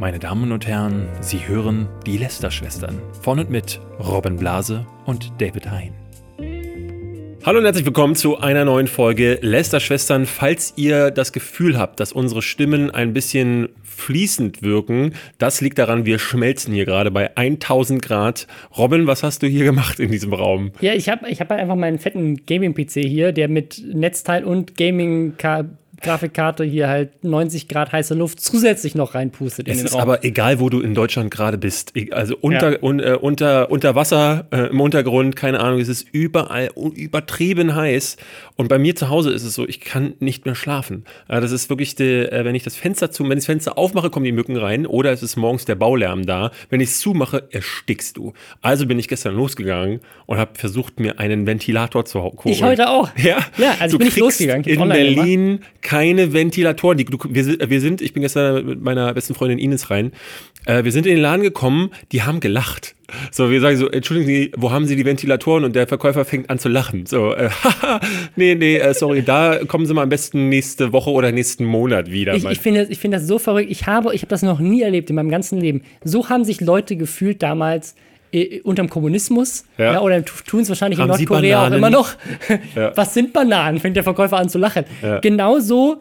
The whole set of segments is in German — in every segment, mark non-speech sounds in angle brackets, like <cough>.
Meine Damen und Herren, Sie hören die Lester-Schwestern von und mit Robin Blase und David Hein. Hallo und herzlich willkommen zu einer neuen Folge Lester-Schwestern. Falls ihr das Gefühl habt, dass unsere Stimmen ein bisschen fließend wirken, das liegt daran, wir schmelzen hier gerade bei 1000 Grad. Robin, was hast du hier gemacht in diesem Raum? Ja, ich habe ich hab halt einfach meinen fetten Gaming-PC hier, der mit Netzteil und Gaming Grafikkarte hier halt 90 Grad heiße Luft zusätzlich noch reinpustet in es den ist Raum. aber egal, wo du in Deutschland gerade bist. E, also unter, ja. un, äh, unter, unter Wasser, äh, im Untergrund, keine Ahnung, es ist überall übertrieben heiß. Und bei mir zu Hause ist es so, ich kann nicht mehr schlafen. Äh, das ist wirklich, die, äh, wenn ich das Fenster zu, wenn ich das Fenster aufmache, kommen die Mücken rein oder es ist morgens der Baulärm da. Wenn ich es zumache, erstickst du. Also bin ich gestern losgegangen und habe versucht, mir einen Ventilator zu holen. Ich heute auch. Ja, ja also du bin ich losgegangen. Ich in Berlin gemacht keine Ventilatoren. Die, du, wir, wir, sind, ich bin gestern mit meiner besten Freundin Ines rein. Äh, wir sind in den Laden gekommen, die haben gelacht. So, wir sagen so, entschuldigen Sie, wo haben Sie die Ventilatoren? Und der Verkäufer fängt an zu lachen. So, äh, haha, <laughs> nee, nee, äh, sorry, da kommen Sie mal am besten nächste Woche oder nächsten Monat wieder. Ich, ich finde ich find das so verrückt. Ich habe, ich habe das noch nie erlebt in meinem ganzen Leben. So haben sich Leute gefühlt damals äh, unterm Kommunismus ja. ja oder tun es wahrscheinlich Haben in Nordkorea auch immer noch. <laughs> ja. Was sind Bananen? Fängt der Verkäufer an zu lachen. Ja. Genauso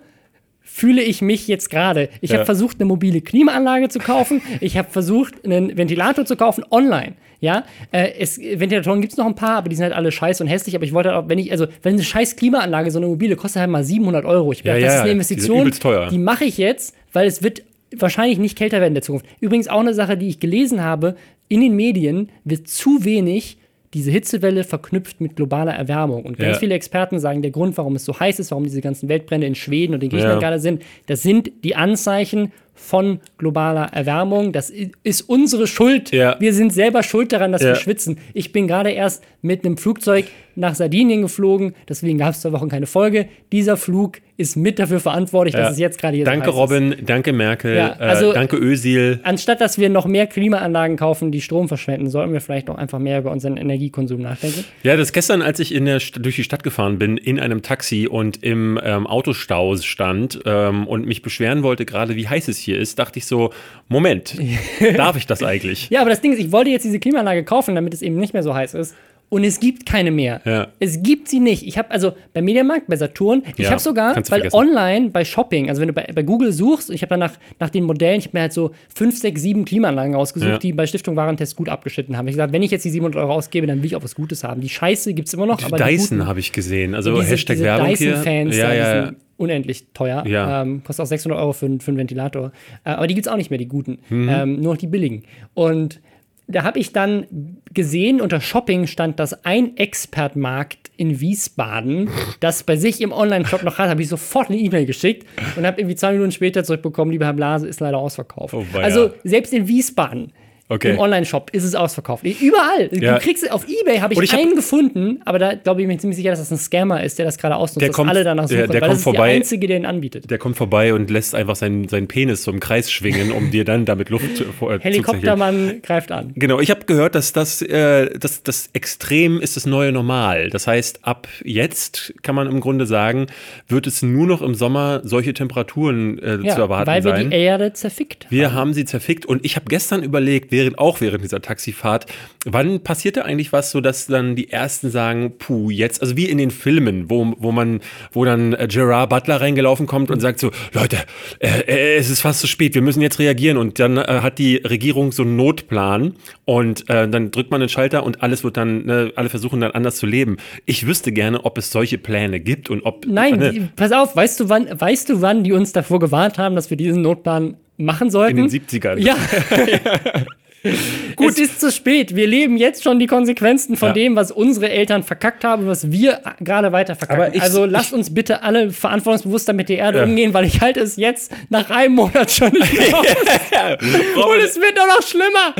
fühle ich mich jetzt gerade. Ich habe versucht, eine mobile Klimaanlage zu kaufen. Ich habe versucht, einen Ventilator zu kaufen online. Ja, äh, es, Ventilatoren gibt es noch ein paar, aber die sind halt alle scheiße und hässlich. Aber ich wollte auch, wenn ich, also, wenn eine scheiß Klimaanlage, so eine mobile, kostet halt mal 700 Euro. Ich dachte, das ist eine Investition, die, die mache ich jetzt, weil es wird wahrscheinlich nicht kälter werden in der Zukunft. Übrigens auch eine Sache, die ich gelesen habe, in den Medien wird zu wenig diese Hitzewelle verknüpft mit globaler Erwärmung. Und ganz ja. viele Experten sagen, der Grund, warum es so heiß ist, warum diese ganzen Weltbrände in Schweden und in Griechenland ja. gerade sind, das sind die Anzeichen von globaler Erwärmung. Das ist unsere Schuld. Ja. Wir sind selber schuld daran, dass wir schwitzen. Ich bin gerade erst mit einem Flugzeug nach Sardinien geflogen, deswegen gab es zwei Wochen keine Folge. Dieser Flug ist mit dafür verantwortlich, dass ja. es jetzt gerade hier Danke, so Robin, ist. danke, Merkel, ja, äh, also, äh, danke, Ösil. Anstatt dass wir noch mehr Klimaanlagen kaufen, die Strom verschwenden, sollten wir vielleicht noch einfach mehr über unseren Energiekonsum nachdenken. Ja, das gestern, als ich in der, durch die Stadt gefahren bin, in einem Taxi und im ähm, Autostau stand ähm, und mich beschweren wollte, gerade wie heiß es hier ist, dachte ich so, Moment, <laughs> darf ich das eigentlich? Ja, aber das Ding ist, ich wollte jetzt diese Klimaanlage kaufen, damit es eben nicht mehr so heiß ist und es gibt keine mehr. Ja. Es gibt sie nicht. Ich habe also bei Mediamarkt, bei Saturn, ich ja, habe sogar, weil vergessen. online bei Shopping, also wenn du bei, bei Google suchst, ich habe dann nach, nach den Modellen, ich habe mir halt so fünf, sechs, sieben Klimaanlagen rausgesucht, ja. die bei Stiftung Warentest gut abgeschnitten haben. Ich gesagt, wenn ich jetzt die 700 Euro ausgebe, dann will ich auch was Gutes haben. Die Scheiße gibt es immer noch. Die aber Dyson habe ich gesehen. Also diese, Hashtag diese Werbung Dyson-Fans, ja, ja, sind unendlich teuer. Ja. Ähm, kostet auch 600 Euro für, für einen Ventilator. Äh, aber die gibt es auch nicht mehr, die guten. Mhm. Ähm, nur noch die billigen. Und da habe ich dann gesehen, unter Shopping stand, dass ein Expertmarkt in Wiesbaden <laughs> das bei sich im Online-Shop noch hat, habe ich sofort eine E-Mail geschickt und habe irgendwie zwei Minuten später zurückbekommen, lieber Herr Blase, ist leider ausverkauft. Oh, also selbst in Wiesbaden Okay. Im Online-Shop ist es ausverkauft. Überall. Ja. Du kriegst auf Ebay habe ich, ich einen hab, gefunden, aber da glaube ich mir ziemlich sicher, dass das ein Scammer ist, der das gerade ausnutzt, der kommt, alle danach suchen. Der, der kommt das vorbei, ist der einzige, der ihn anbietet. Der kommt vorbei und lässt einfach seinen, seinen Penis so im Kreis schwingen, um dir dann damit Luft äh, Helikoptermann greift an. Genau, ich habe gehört, dass das, äh, das, das Extrem ist das neue Normal. Das heißt, ab jetzt kann man im Grunde sagen, wird es nur noch im Sommer solche Temperaturen äh, ja, zu erwarten weil sein. Weil wir die Erde zerfickt Wir haben, haben sie zerfickt und ich habe gestern überlegt, während, auch während dieser Taxifahrt. Wann passiert da eigentlich was, so dass dann die ersten sagen, puh, jetzt, also wie in den Filmen, wo, wo man, wo dann äh, Gerard Butler reingelaufen kommt und sagt so, Leute, äh, äh, es ist fast zu spät, wir müssen jetzt reagieren. Und dann äh, hat die Regierung so einen Notplan und äh, dann drückt man den Schalter und alles wird dann, ne, alle versuchen dann anders zu leben. Ich wüsste gerne, ob es solche Pläne gibt und ob. Nein, ne, pass auf, weißt du wann, weißt du wann die uns davor gewarnt haben, dass wir diesen Notplan machen sollten? In den 70ern. Ja. <laughs> <laughs> <laughs> Gut. Es ist zu spät. Wir leben jetzt schon die Konsequenzen von ja. dem, was unsere Eltern verkackt haben, was wir gerade weiter verkacken. Ich, also lasst uns bitte alle verantwortungsbewusster mit der Erde ja. umgehen, weil ich halte es jetzt nach einem Monat schon nicht mehr aus. <laughs> und es wird nur noch schlimmer.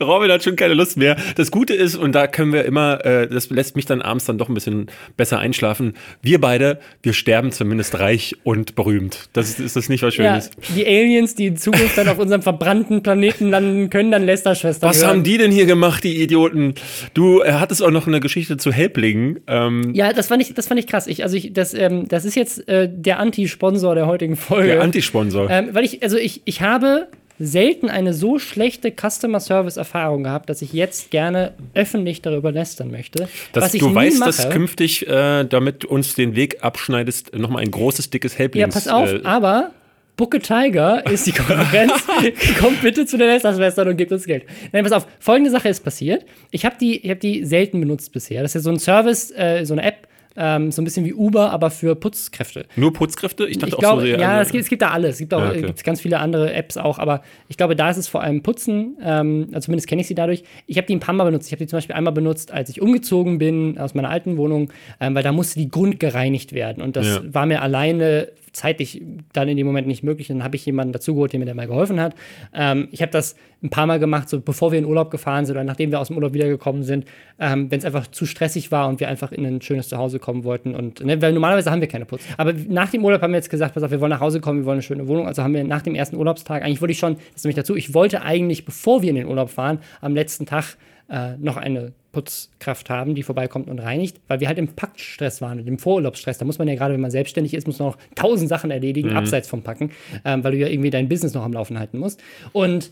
Robin hat schon keine Lust mehr. Das Gute ist, und da können wir immer, äh, das lässt mich dann abends dann doch ein bisschen besser einschlafen. Wir beide, wir sterben zumindest reich und berühmt. Das ist, ist das nicht was Schönes. die Aliens, die in Zukunft dann auf unserem verbrannten Planeten landen können, dann Lester-Schwestern. Was hören. haben die denn hier gemacht, die Idioten? Du äh, hattest auch noch eine Geschichte zu Helplingen. Ähm ja, das fand ich, das fand ich krass. Ich, also ich, das, ähm, das ist jetzt äh, der Anti-Sponsor der heutigen Folge. Der Anti-Sponsor. Ähm, weil ich, also ich, ich habe selten eine so schlechte Customer Service Erfahrung gehabt, dass ich jetzt gerne öffentlich darüber lästern möchte. Dass du weißt, mache, dass künftig, äh, damit uns den Weg abschneidest, nochmal ein großes, dickes Helplings. Ja, pass auf, äh, aber Bucke Tiger ist die Konkurrenz. <laughs> Kommt bitte zu den Lästerschwestern und gebt uns Geld. Nein, pass auf. Folgende Sache ist passiert. Ich habe die, hab die selten benutzt bisher. Das ist ja so ein Service, äh, so eine App, ähm, so ein bisschen wie Uber, aber für Putzkräfte. Nur Putzkräfte? Ich dachte ich glaub, auch so sehr. Ja, es gibt, es gibt da alles. Es gibt auch ja, okay. gibt's ganz viele andere Apps auch, aber ich glaube, da ist es vor allem Putzen. Ähm, also zumindest kenne ich sie dadurch. Ich habe die ein paar Mal benutzt. Ich habe die zum Beispiel einmal benutzt, als ich umgezogen bin aus meiner alten Wohnung, ähm, weil da musste die Grund gereinigt werden. Und das ja. war mir alleine zeitlich dann in dem Moment nicht möglich. Dann habe ich jemanden dazugeholt, der mir dabei geholfen hat. Ähm, ich habe das ein paar Mal gemacht, so bevor wir in Urlaub gefahren sind oder nachdem wir aus dem Urlaub wiedergekommen sind, ähm, wenn es einfach zu stressig war und wir einfach in ein schönes Zuhause kommen wollten. Und ne, weil normalerweise haben wir keine Putz. Aber nach dem Urlaub haben wir jetzt gesagt, pass auf, wir wollen nach Hause kommen, wir wollen eine schöne Wohnung. Also haben wir nach dem ersten Urlaubstag, eigentlich wollte ich schon, das nämlich dazu, ich wollte eigentlich, bevor wir in den Urlaub fahren, am letzten Tag äh, noch eine Putzkraft haben, die vorbeikommt und reinigt, weil wir halt im Packstress waren, im Vorurlaubsstress. Da muss man ja gerade, wenn man selbstständig ist, muss man noch tausend Sachen erledigen, mhm. abseits vom Packen, ähm, weil du ja irgendwie dein Business noch am Laufen halten musst. Und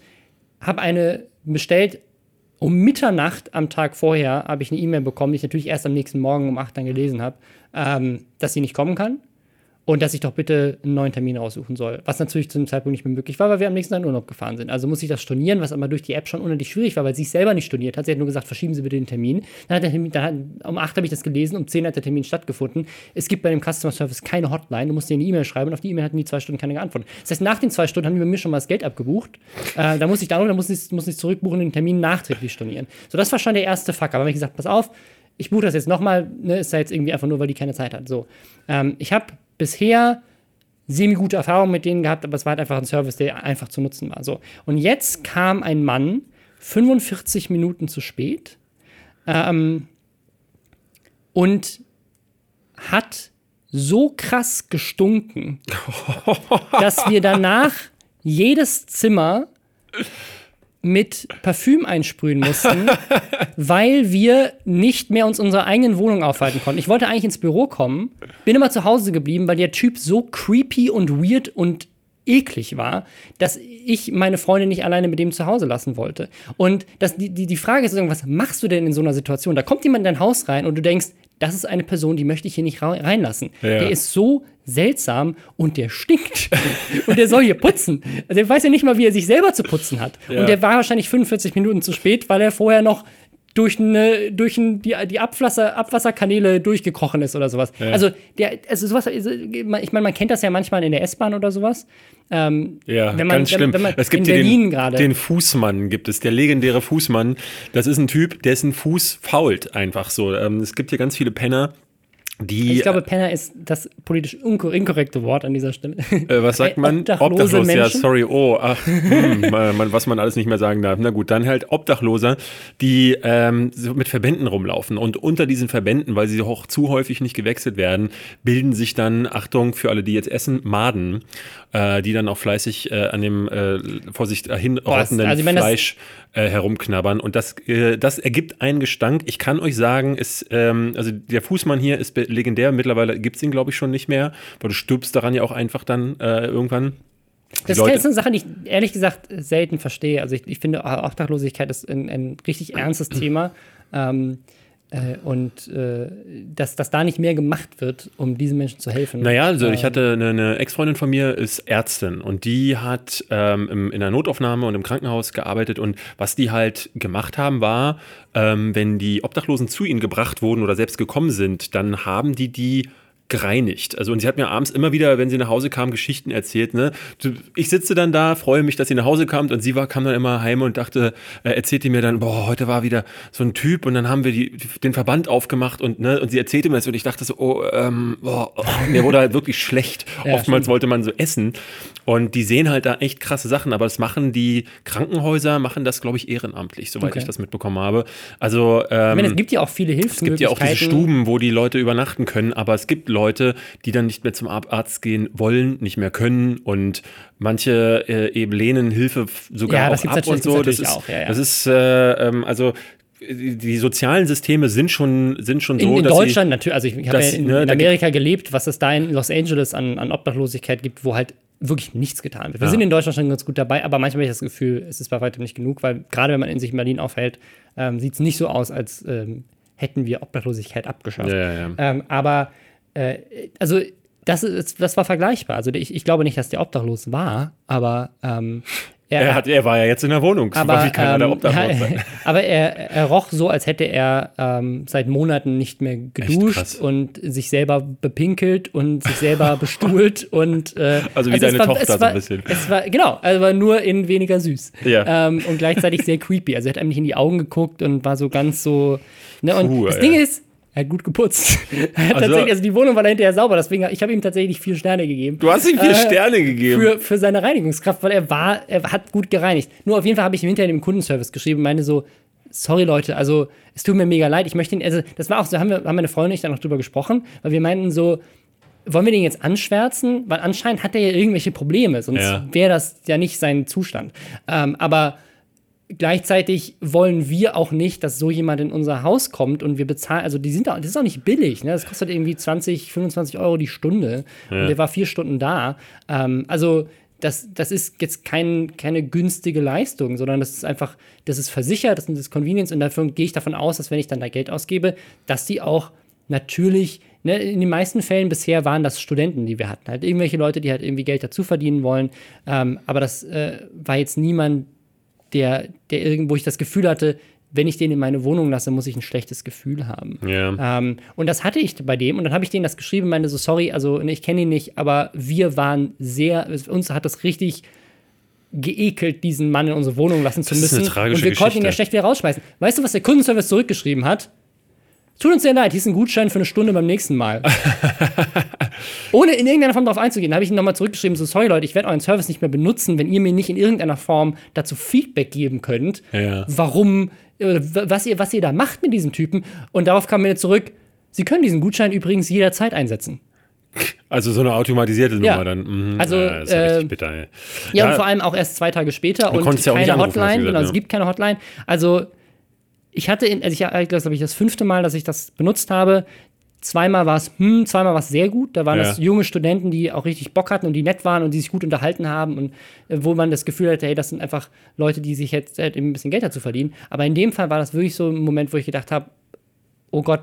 habe eine bestellt. Um Mitternacht am Tag vorher habe ich eine E-Mail bekommen, die ich natürlich erst am nächsten Morgen um 8 dann gelesen habe, ähm, dass sie nicht kommen kann und dass ich doch bitte einen neuen Termin raussuchen soll. Was natürlich zu dem Zeitpunkt nicht mehr möglich war, weil wir am nächsten Tag in Urlaub gefahren sind. Also muss ich das stornieren, was aber durch die App schon unendlich schwierig war, weil sie es selber nicht storniert hat. Sie hat nur gesagt, verschieben Sie bitte den Termin. Dann hat der Termin, dann um 8 habe ich das gelesen, um 10 hat der Termin stattgefunden. Es gibt bei dem Customer Service keine Hotline. Du musst dir eine E-Mail schreiben und auf die E-Mail hatten die zwei Stunden keine geantwortet. Das heißt, nach den zwei Stunden haben die bei mir schon mal das Geld abgebucht. Äh, da muss ich dann, da muss ich, muss ich zurückbuchen und den Termin nachträglich stornieren. So, das war schon der erste Fuck. Aber habe ich gesagt, pass auf, ich buche das jetzt nochmal, ne, ist ja jetzt irgendwie einfach nur, weil die keine Zeit hat. So, ähm, ich habe bisher semi-gute Erfahrungen mit denen gehabt, aber es war halt einfach ein Service, der einfach zu nutzen war. So. Und jetzt kam ein Mann 45 Minuten zu spät ähm, und hat so krass gestunken, <laughs> dass wir danach jedes Zimmer mit Parfüm einsprühen mussten, <laughs> weil wir nicht mehr uns unsere eigenen Wohnung aufhalten konnten. Ich wollte eigentlich ins Büro kommen, bin immer zu Hause geblieben, weil der Typ so creepy und weird und eklig war, dass ich meine Freundin nicht alleine mit dem zu Hause lassen wollte. Und das, die, die, die Frage ist, was machst du denn in so einer Situation? Da kommt jemand in dein Haus rein und du denkst, das ist eine Person, die möchte ich hier nicht reinlassen. Ja. Der ist so seltsam und der stinkt. <laughs> und der soll hier putzen. Also der weiß ja nicht mal, wie er sich selber zu putzen hat. Ja. Und der war wahrscheinlich 45 Minuten zu spät, weil er vorher noch durch, eine, durch ein, die, die Abwasser, Abwasserkanäle durchgekrochen ist oder sowas. Ja. Also, der, also sowas, also, ich meine, man kennt das ja manchmal in der S-Bahn oder sowas. Ähm, ja, man, ganz schlimm. Wenn, wenn es gibt in Berlin den, den Fußmann, gibt es, der legendäre Fußmann. Das ist ein Typ, dessen Fuß fault einfach so. Ähm, es gibt hier ganz viele Penner, die, ich glaube, Penner ist das politisch inkorrekte Wort an dieser Stelle. Äh, was sagt man? Obdachlose Obdachlos, Menschen? ja, sorry, oh, ach, hm, <laughs> was man alles nicht mehr sagen darf. Na gut, dann halt Obdachlose, die ähm, mit Verbänden rumlaufen. Und unter diesen Verbänden, weil sie auch zu häufig nicht gewechselt werden, bilden sich dann, Achtung, für alle, die jetzt essen, Maden, äh, die dann auch fleißig äh, an dem äh, vor sich dahin rottenden also Fleisch äh, herumknabbern. Und das, äh, das ergibt einen Gestank. Ich kann euch sagen, ist, ähm, also der Fußmann hier ist legendär. Mittlerweile gibt es ihn, glaube ich, schon nicht mehr, weil du stirbst daran ja auch einfach dann äh, irgendwann. Das Leute ist eine Sache, die ich ehrlich gesagt selten verstehe. Also ich, ich finde, Obdachlosigkeit ist ein, ein richtig ernstes Thema. Ähm, äh, und äh, dass, dass da nicht mehr gemacht wird, um diesen Menschen zu helfen. Naja, also ich ähm, hatte eine, eine Ex-Freundin von mir, ist Ärztin und die hat ähm, im, in der Notaufnahme und im Krankenhaus gearbeitet und was die halt gemacht haben, war, ähm, wenn die Obdachlosen zu ihnen gebracht wurden oder selbst gekommen sind, dann haben die die gereinigt. Also und sie hat mir abends immer wieder, wenn sie nach Hause kam, Geschichten erzählt. Ne? Ich sitze dann da, freue mich, dass sie nach Hause kam und sie war, kam dann immer heim und dachte, äh, erzählte mir dann, boah, heute war wieder so ein Typ und dann haben wir die, den Verband aufgemacht und ne, und sie erzählte mir das und ich dachte so, oh, ähm, boah, oh, mir wurde halt wirklich schlecht. <laughs> Ja, Oftmals stimmt. wollte man so essen und die sehen halt da echt krasse Sachen, aber das machen die Krankenhäuser, machen das, glaube ich, ehrenamtlich, soweit okay. ich das mitbekommen habe. Also ähm, ich meine, es gibt ja auch viele Hilfsmöglichkeiten. Es gibt ja auch diese Stuben, wo die Leute übernachten können, aber es gibt Leute, die dann nicht mehr zum Arzt gehen wollen, nicht mehr können und manche äh, eben lehnen Hilfe sogar ja, auch ab und so. Das ist, auch, ja, ja. das ist äh, ähm, also die sozialen Systeme sind schon, sind schon so. In, in Deutschland sie, natürlich, also ich, ich habe ja in, ne, in Amerika gelebt, was es da in Los Angeles an, an Obdachlosigkeit gibt, wo halt wirklich nichts getan wird. Wir ja. sind in Deutschland schon ganz gut dabei, aber manchmal habe ich das Gefühl, es ist bei weitem nicht genug, weil gerade wenn man in sich in Berlin aufhält, ähm, sieht es nicht so aus, als ähm, hätten wir Obdachlosigkeit abgeschafft. Ja, ja, ähm, aber äh, also das, ist, das war vergleichbar. Also ich, ich glaube nicht, dass der obdachlos war, aber ähm, er, er, hat, er war ja jetzt in der Wohnung. Aber, ähm, <laughs> aber er, er roch so, als hätte er ähm, seit Monaten nicht mehr geduscht und sich selber bepinkelt und sich selber <laughs> bestuhlt und äh, also wie also deine war, Tochter war, so ein bisschen. Es war genau, also war nur in weniger süß ja. ähm, und gleichzeitig sehr creepy. Also er hat einem nicht in die Augen geguckt und war so ganz so. Ne? Und Puh, das ja. Ding ist, er hat gut geputzt. <laughs> Also, tatsächlich, also die Wohnung war da hinterher sauber, deswegen ich habe ihm tatsächlich vier Sterne gegeben. Du hast ihm vier äh, Sterne gegeben. Für, für seine Reinigungskraft, weil er war, er hat gut gereinigt. Nur auf jeden Fall habe ich ihm hinterher dem Kundenservice geschrieben und meinte so, sorry Leute, also es tut mir mega leid, ich möchte ihn, also das war auch so, haben wir, haben meine Freundin und ich dann noch drüber gesprochen, weil wir meinten so, wollen wir den jetzt anschwärzen? Weil anscheinend hat er ja irgendwelche Probleme, sonst ja. wäre das ja nicht sein Zustand. Ähm, aber gleichzeitig wollen wir auch nicht, dass so jemand in unser Haus kommt und wir bezahlen, also die sind auch, das ist auch nicht billig, ne? Das kostet irgendwie 20, 25 Euro die Stunde ja. und der war vier Stunden da. Ähm, also das, das ist jetzt kein, keine günstige Leistung, sondern das ist einfach, das ist versichert, das ist Convenience und dafür gehe ich davon aus, dass wenn ich dann da Geld ausgebe, dass die auch natürlich ne, in den meisten Fällen bisher waren das Studenten, die wir hatten. Halt irgendwelche Leute, die halt irgendwie Geld dazu verdienen wollen. Ähm, aber das äh, war jetzt niemand, der, der irgendwo ich das Gefühl hatte, wenn ich den in meine Wohnung lasse, muss ich ein schlechtes Gefühl haben. Yeah. Ähm, und das hatte ich bei dem. Und dann habe ich denen das geschrieben meinte so, sorry, also ich kenne ihn nicht, aber wir waren sehr, uns hat das richtig geekelt, diesen Mann in unsere Wohnung lassen zu müssen. und wir Geschichte. konnten ihn ja schlecht wieder rausschmeißen. Weißt du, was der Kundenservice zurückgeschrieben hat? Tut uns sehr leid, hier ist ein Gutschein für eine Stunde beim nächsten Mal. <laughs> Ohne in irgendeiner Form darauf einzugehen, habe ich ihn nochmal zurückgeschrieben: so, sorry Leute, ich werde euren Service nicht mehr benutzen, wenn ihr mir nicht in irgendeiner Form dazu Feedback geben könnt, ja. warum, äh, was ihr, was ihr da macht mit diesem Typen. Und darauf kam mir zurück: Sie können diesen Gutschein übrigens jederzeit einsetzen. Also so eine automatisierte Nummer ja. dann. Mhm. Also, ja, ist äh, bitter, ja. ja, und vor allem auch erst zwei Tage später und keine Hotline. Gesagt, genau, es gibt keine Hotline. Also ich hatte, in, also ich glaube ich, das fünfte Mal, dass ich das benutzt habe. Zweimal war es, hm, zweimal war es sehr gut. Da waren ja. das junge Studenten, die auch richtig Bock hatten und die nett waren und die sich gut unterhalten haben und äh, wo man das Gefühl hatte, hey, das sind einfach Leute, die sich jetzt halt ein bisschen Geld dazu verdienen. Aber in dem Fall war das wirklich so ein Moment, wo ich gedacht habe, oh Gott,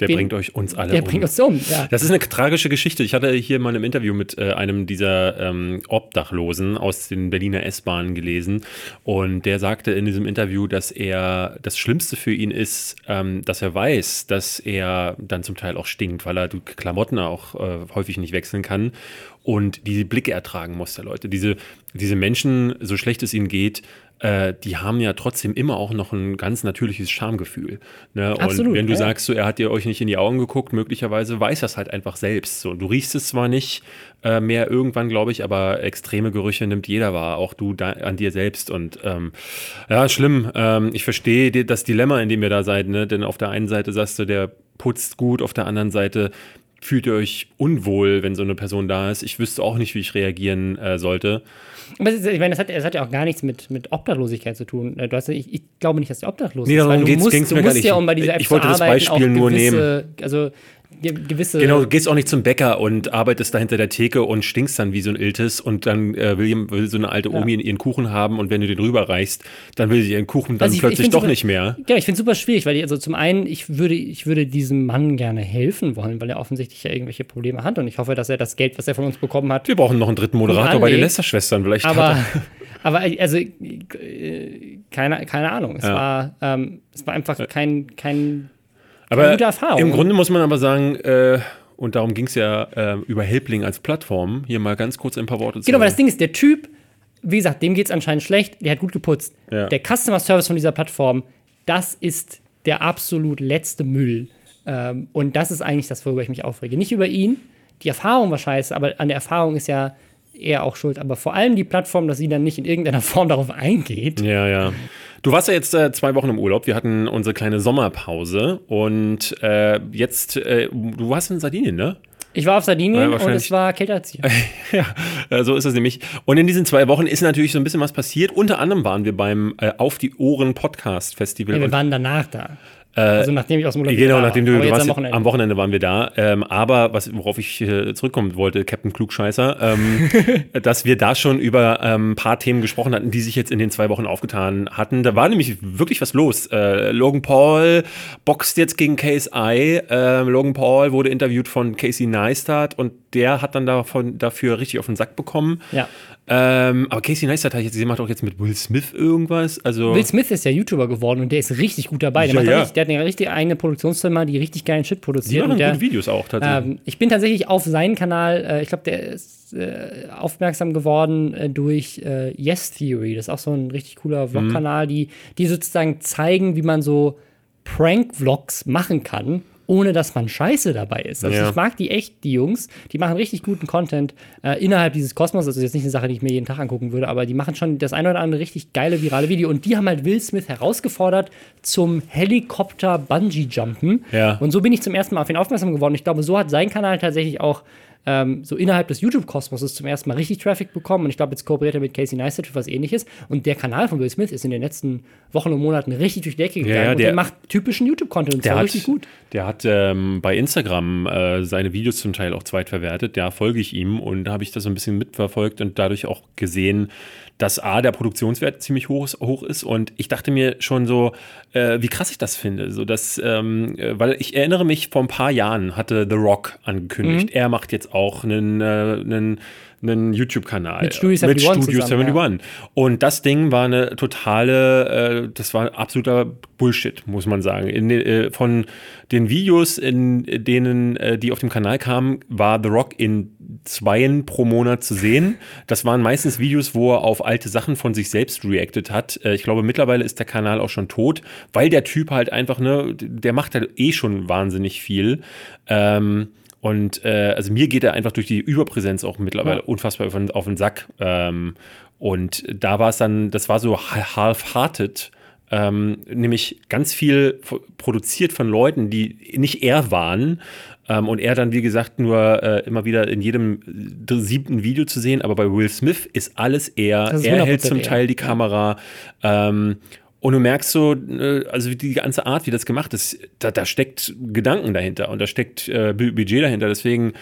der Wen, bringt euch uns alle der um. Der bringt uns um, ja. Das ist eine tragische Geschichte. Ich hatte hier mal im Interview mit äh, einem dieser ähm, Obdachlosen aus den Berliner S-Bahnen gelesen. Und der sagte in diesem Interview, dass er das Schlimmste für ihn ist, ähm, dass er weiß, dass er dann zum Teil auch stinkt, weil er die Klamotten auch äh, häufig nicht wechseln kann und diese Blicke ertragen muss der Leute. Diese, diese Menschen, so schlecht es ihnen geht, äh, die haben ja trotzdem immer auch noch ein ganz natürliches Schamgefühl. Ne? Absolut, und wenn du ja. sagst, so, er hat dir euch nicht in die Augen geguckt, möglicherweise weiß er es halt einfach selbst. So, du riechst es zwar nicht äh, mehr irgendwann, glaube ich, aber extreme Gerüche nimmt jeder wahr, auch du da, an dir selbst. Und ähm, ja, schlimm. Ähm, ich verstehe das Dilemma, in dem ihr da seid, ne? denn auf der einen Seite sagst du, der putzt gut, auf der anderen Seite fühlt ihr euch unwohl, wenn so eine Person da ist. Ich wüsste auch nicht, wie ich reagieren äh, sollte. Aber ist, ich meine, das hat, das hat ja auch gar nichts mit, mit Obdachlosigkeit zu tun. Du hast, ich, ich glaube nicht, dass der obdachlos nee, ist. Darum musst, du musst ja, um bei dieser App ich wollte das Beispiel nur nehmen. Also gewisse. Genau, du gehst auch nicht zum Bäcker und arbeitest da hinter der Theke und stinkst dann wie so ein Iltis und dann äh, will, will, so eine alte Omi ja. ihren Kuchen haben und wenn du den rüberreichst, dann will sie ihren Kuchen dann also ich, plötzlich ich doch super, nicht mehr. Ja, ich finde es super schwierig, weil ich, also zum einen, ich würde, ich würde diesem Mann gerne helfen wollen, weil er offensichtlich ja irgendwelche Probleme hat und ich hoffe, dass er das Geld, was er von uns bekommen hat. Wir brauchen noch einen dritten Moderator bei den Lästerschwestern, vielleicht. Aber, <laughs> aber also, äh, keine, keine Ahnung. Es, ja. war, ähm, es war einfach kein, kein aber gute Erfahrung. Im Grunde muss man aber sagen, äh, und darum ging es ja äh, über Helpling als Plattform, hier mal ganz kurz ein paar Worte zu Genau, weil das Ding ist, der Typ, wie gesagt, dem geht es anscheinend schlecht, der hat gut geputzt. Ja. Der Customer Service von dieser Plattform, das ist der absolut letzte Müll. Ähm, und das ist eigentlich das, worüber ich mich aufrege. Nicht über ihn, die Erfahrung war scheiße, aber an der Erfahrung ist ja er auch schuld. Aber vor allem die Plattform, dass sie dann nicht in irgendeiner <laughs> Form darauf eingeht. Ja, ja. Du warst ja jetzt äh, zwei Wochen im Urlaub. Wir hatten unsere kleine Sommerpause und äh, jetzt, äh, du warst in Sardinien, ne? Ich war auf Sardinien ja, und es war kälter als hier. <laughs> ja, so ist es nämlich. Und in diesen zwei Wochen ist natürlich so ein bisschen was passiert. Unter anderem waren wir beim äh, Auf die Ohren Podcast Festival. Ja, wir waren danach da. Äh, also nachdem ich aus dem Urlaub Genau, nachdem du, du warst, am Wochenende. am Wochenende waren wir da. Ähm, aber was, worauf ich äh, zurückkommen wollte, Captain Klugscheißer, ähm, <laughs> dass wir da schon über ein ähm, paar Themen gesprochen hatten, die sich jetzt in den zwei Wochen aufgetan hatten. Da war nämlich wirklich was los. Äh, Logan Paul boxt jetzt gegen KSI. Äh, Logan Paul wurde interviewt von Casey Neistat und der hat dann davon, dafür richtig auf den Sack bekommen. Ja. Ähm, aber Casey Neistat hat jetzt, macht auch jetzt mit Will Smith irgendwas. Also Will Smith ist ja YouTuber geworden und der ist richtig gut dabei. Der, ja, ja. Richtig, der hat eine richtig eigene Produktionsfirma, die richtig geilen Shit produziert. Die machen der, gute Videos auch tatsächlich. Ähm, ich bin tatsächlich auf seinen Kanal, äh, ich glaube, der ist äh, aufmerksam geworden äh, durch äh, Yes Theory. Das ist auch so ein richtig cooler Vlog-Kanal, mhm. die, die sozusagen zeigen, wie man so Prank-Vlogs machen kann ohne dass man scheiße dabei ist. Also ja. ich mag die echt, die Jungs, die machen richtig guten Content äh, innerhalb dieses Kosmos. Das ist jetzt nicht eine Sache, die ich mir jeden Tag angucken würde, aber die machen schon das eine oder andere richtig geile virale Video. Und die haben halt Will Smith herausgefordert zum Helikopter-Bungee-Jumpen. Ja. Und so bin ich zum ersten Mal auf ihn aufmerksam geworden. Ich glaube, so hat sein Kanal tatsächlich auch ähm, so innerhalb des YouTube-Kosmoses zum ersten Mal richtig Traffic bekommen. Und ich glaube, jetzt kooperiert er mit Casey Neistat für was ähnliches. Und der Kanal von Will Smith ist in den letzten Wochen und Monaten richtig durch die Decke gegangen. Ja, der, und der macht typischen YouTube-Content. Der hat, richtig gut. Der hat ähm, bei Instagram äh, seine Videos zum Teil auch zweitverwertet. Da folge ich ihm und da habe ich das so ein bisschen mitverfolgt und dadurch auch gesehen, dass A, der Produktionswert ziemlich hoch ist, hoch ist und ich dachte mir schon so, äh, wie krass ich das finde. So dass, ähm, äh, weil ich erinnere mich, vor ein paar Jahren hatte The Rock angekündigt, mhm. er macht jetzt auch einen, äh, einen einen YouTube-Kanal mit Studio 71. Mit Studio zusammen, 71. Ja. Und das Ding war eine totale, äh, das war absoluter Bullshit, muss man sagen. In, äh, von den Videos, in denen äh, die auf dem Kanal kamen, war The Rock in zweien pro Monat zu sehen. Das waren meistens Videos, wo er auf alte Sachen von sich selbst reacted hat. Äh, ich glaube, mittlerweile ist der Kanal auch schon tot, weil der Typ halt einfach, ne, der macht halt eh schon wahnsinnig viel. Ähm, und äh, also mir geht er einfach durch die Überpräsenz auch mittlerweile ja. unfassbar auf den, auf den Sack. Ähm, und da war es dann, das war so half-hearted, ähm, nämlich ganz viel produziert von Leuten, die nicht er waren. Ähm, und er dann, wie gesagt, nur äh, immer wieder in jedem siebten Video zu sehen. Aber bei Will Smith ist alles er. Ist er hält zum Teil die Kamera. Ähm, und du merkst so, äh, also die ganze Art, wie das gemacht ist, da, da steckt Gedanken dahinter und da steckt äh, Budget dahinter. Deswegen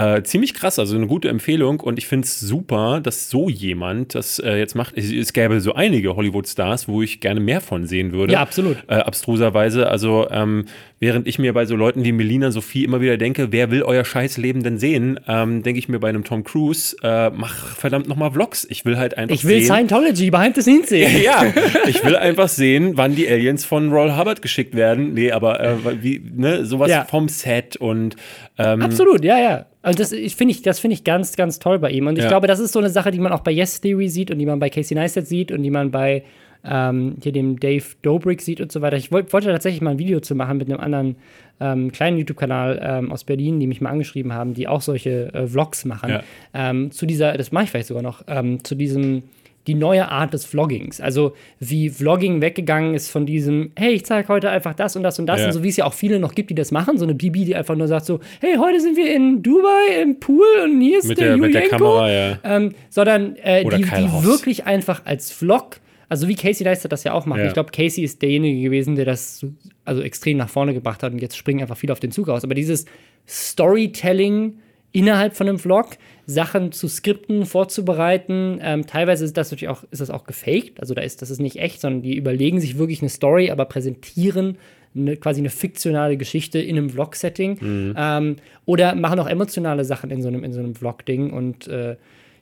äh, ziemlich krass, also eine gute Empfehlung und ich finde es super, dass so jemand das äh, jetzt macht. Es, es, gäbe so einige Hollywood-Stars, wo ich gerne mehr von sehen würde. Ja, absolut. Äh, abstruserweise. Also, ähm, während ich mir bei so Leuten wie Melina Sophie immer wieder denke, wer will euer Scheißleben denn sehen, ähm, denke ich mir bei einem Tom Cruise, äh, mach verdammt nochmal Vlogs. Ich will halt einfach Ich will sehen, Scientology behind the scenes sehen. <laughs> ja, <laughs> ich will einfach sehen, wann die Aliens von Roll Hubbard geschickt werden. Nee, aber äh, wie, ne, sowas ja. vom Set und ähm, Absolut, ja, ja. Also das finde ich, das finde ich ganz, ganz toll bei ihm. Und ich ja. glaube, das ist so eine Sache, die man auch bei Yes Theory sieht und die man bei Casey Neistat sieht und die man bei ähm, hier dem Dave Dobrik sieht und so weiter. Ich wollt, wollte tatsächlich mal ein Video zu machen mit einem anderen ähm, kleinen YouTube-Kanal ähm, aus Berlin, die mich mal angeschrieben haben, die auch solche äh, Vlogs machen. Ja. Ähm, zu dieser, das mache ich vielleicht sogar noch, ähm, zu diesem die neue Art des Vloggings. Also wie Vlogging weggegangen ist von diesem, hey, ich zeige heute einfach das und das und das. Ja. Und so wie es ja auch viele noch gibt, die das machen. So eine Bibi, die einfach nur sagt so, hey, heute sind wir in Dubai im Pool und hier ist mit der, der Mit der Kamera, ja. Ähm, sondern äh, die, die wirklich einfach als Vlog also wie Casey Leistet das ja auch macht. Ja. Ich glaube, Casey ist derjenige gewesen, der das so, also extrem nach vorne gebracht hat und jetzt springen einfach viele auf den Zug aus. Aber dieses Storytelling innerhalb von einem Vlog, Sachen zu skripten, vorzubereiten. Ähm, teilweise ist das natürlich auch, ist das auch gefaked, also da ist das ist nicht echt, sondern die überlegen sich wirklich eine Story, aber präsentieren eine, quasi eine fiktionale Geschichte in einem Vlog-Setting. Mhm. Ähm, oder machen auch emotionale Sachen in so einem, in so einem Vlog-Ding. Und äh,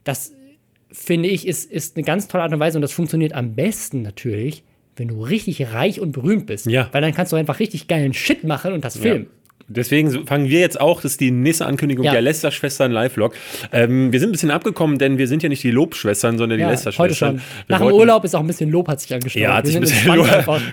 das finde ich, ist, ist eine ganz tolle Art und Weise und das funktioniert am besten natürlich, wenn du richtig reich und berühmt bist. Ja. Weil dann kannst du einfach richtig geilen Shit machen und das filmen. Ja. Deswegen fangen wir jetzt auch, das ist die nächste Ankündigung ja. der Lester-Schwestern Live-Vlog. Ähm, wir sind ein bisschen abgekommen, denn wir sind ja nicht die Lobschwestern, sondern die ja, Lester-Schwestern. Nach dem Urlaub ist auch ein bisschen Lob hat sich angestaut. Ja, hat sich ein bisschen Lob,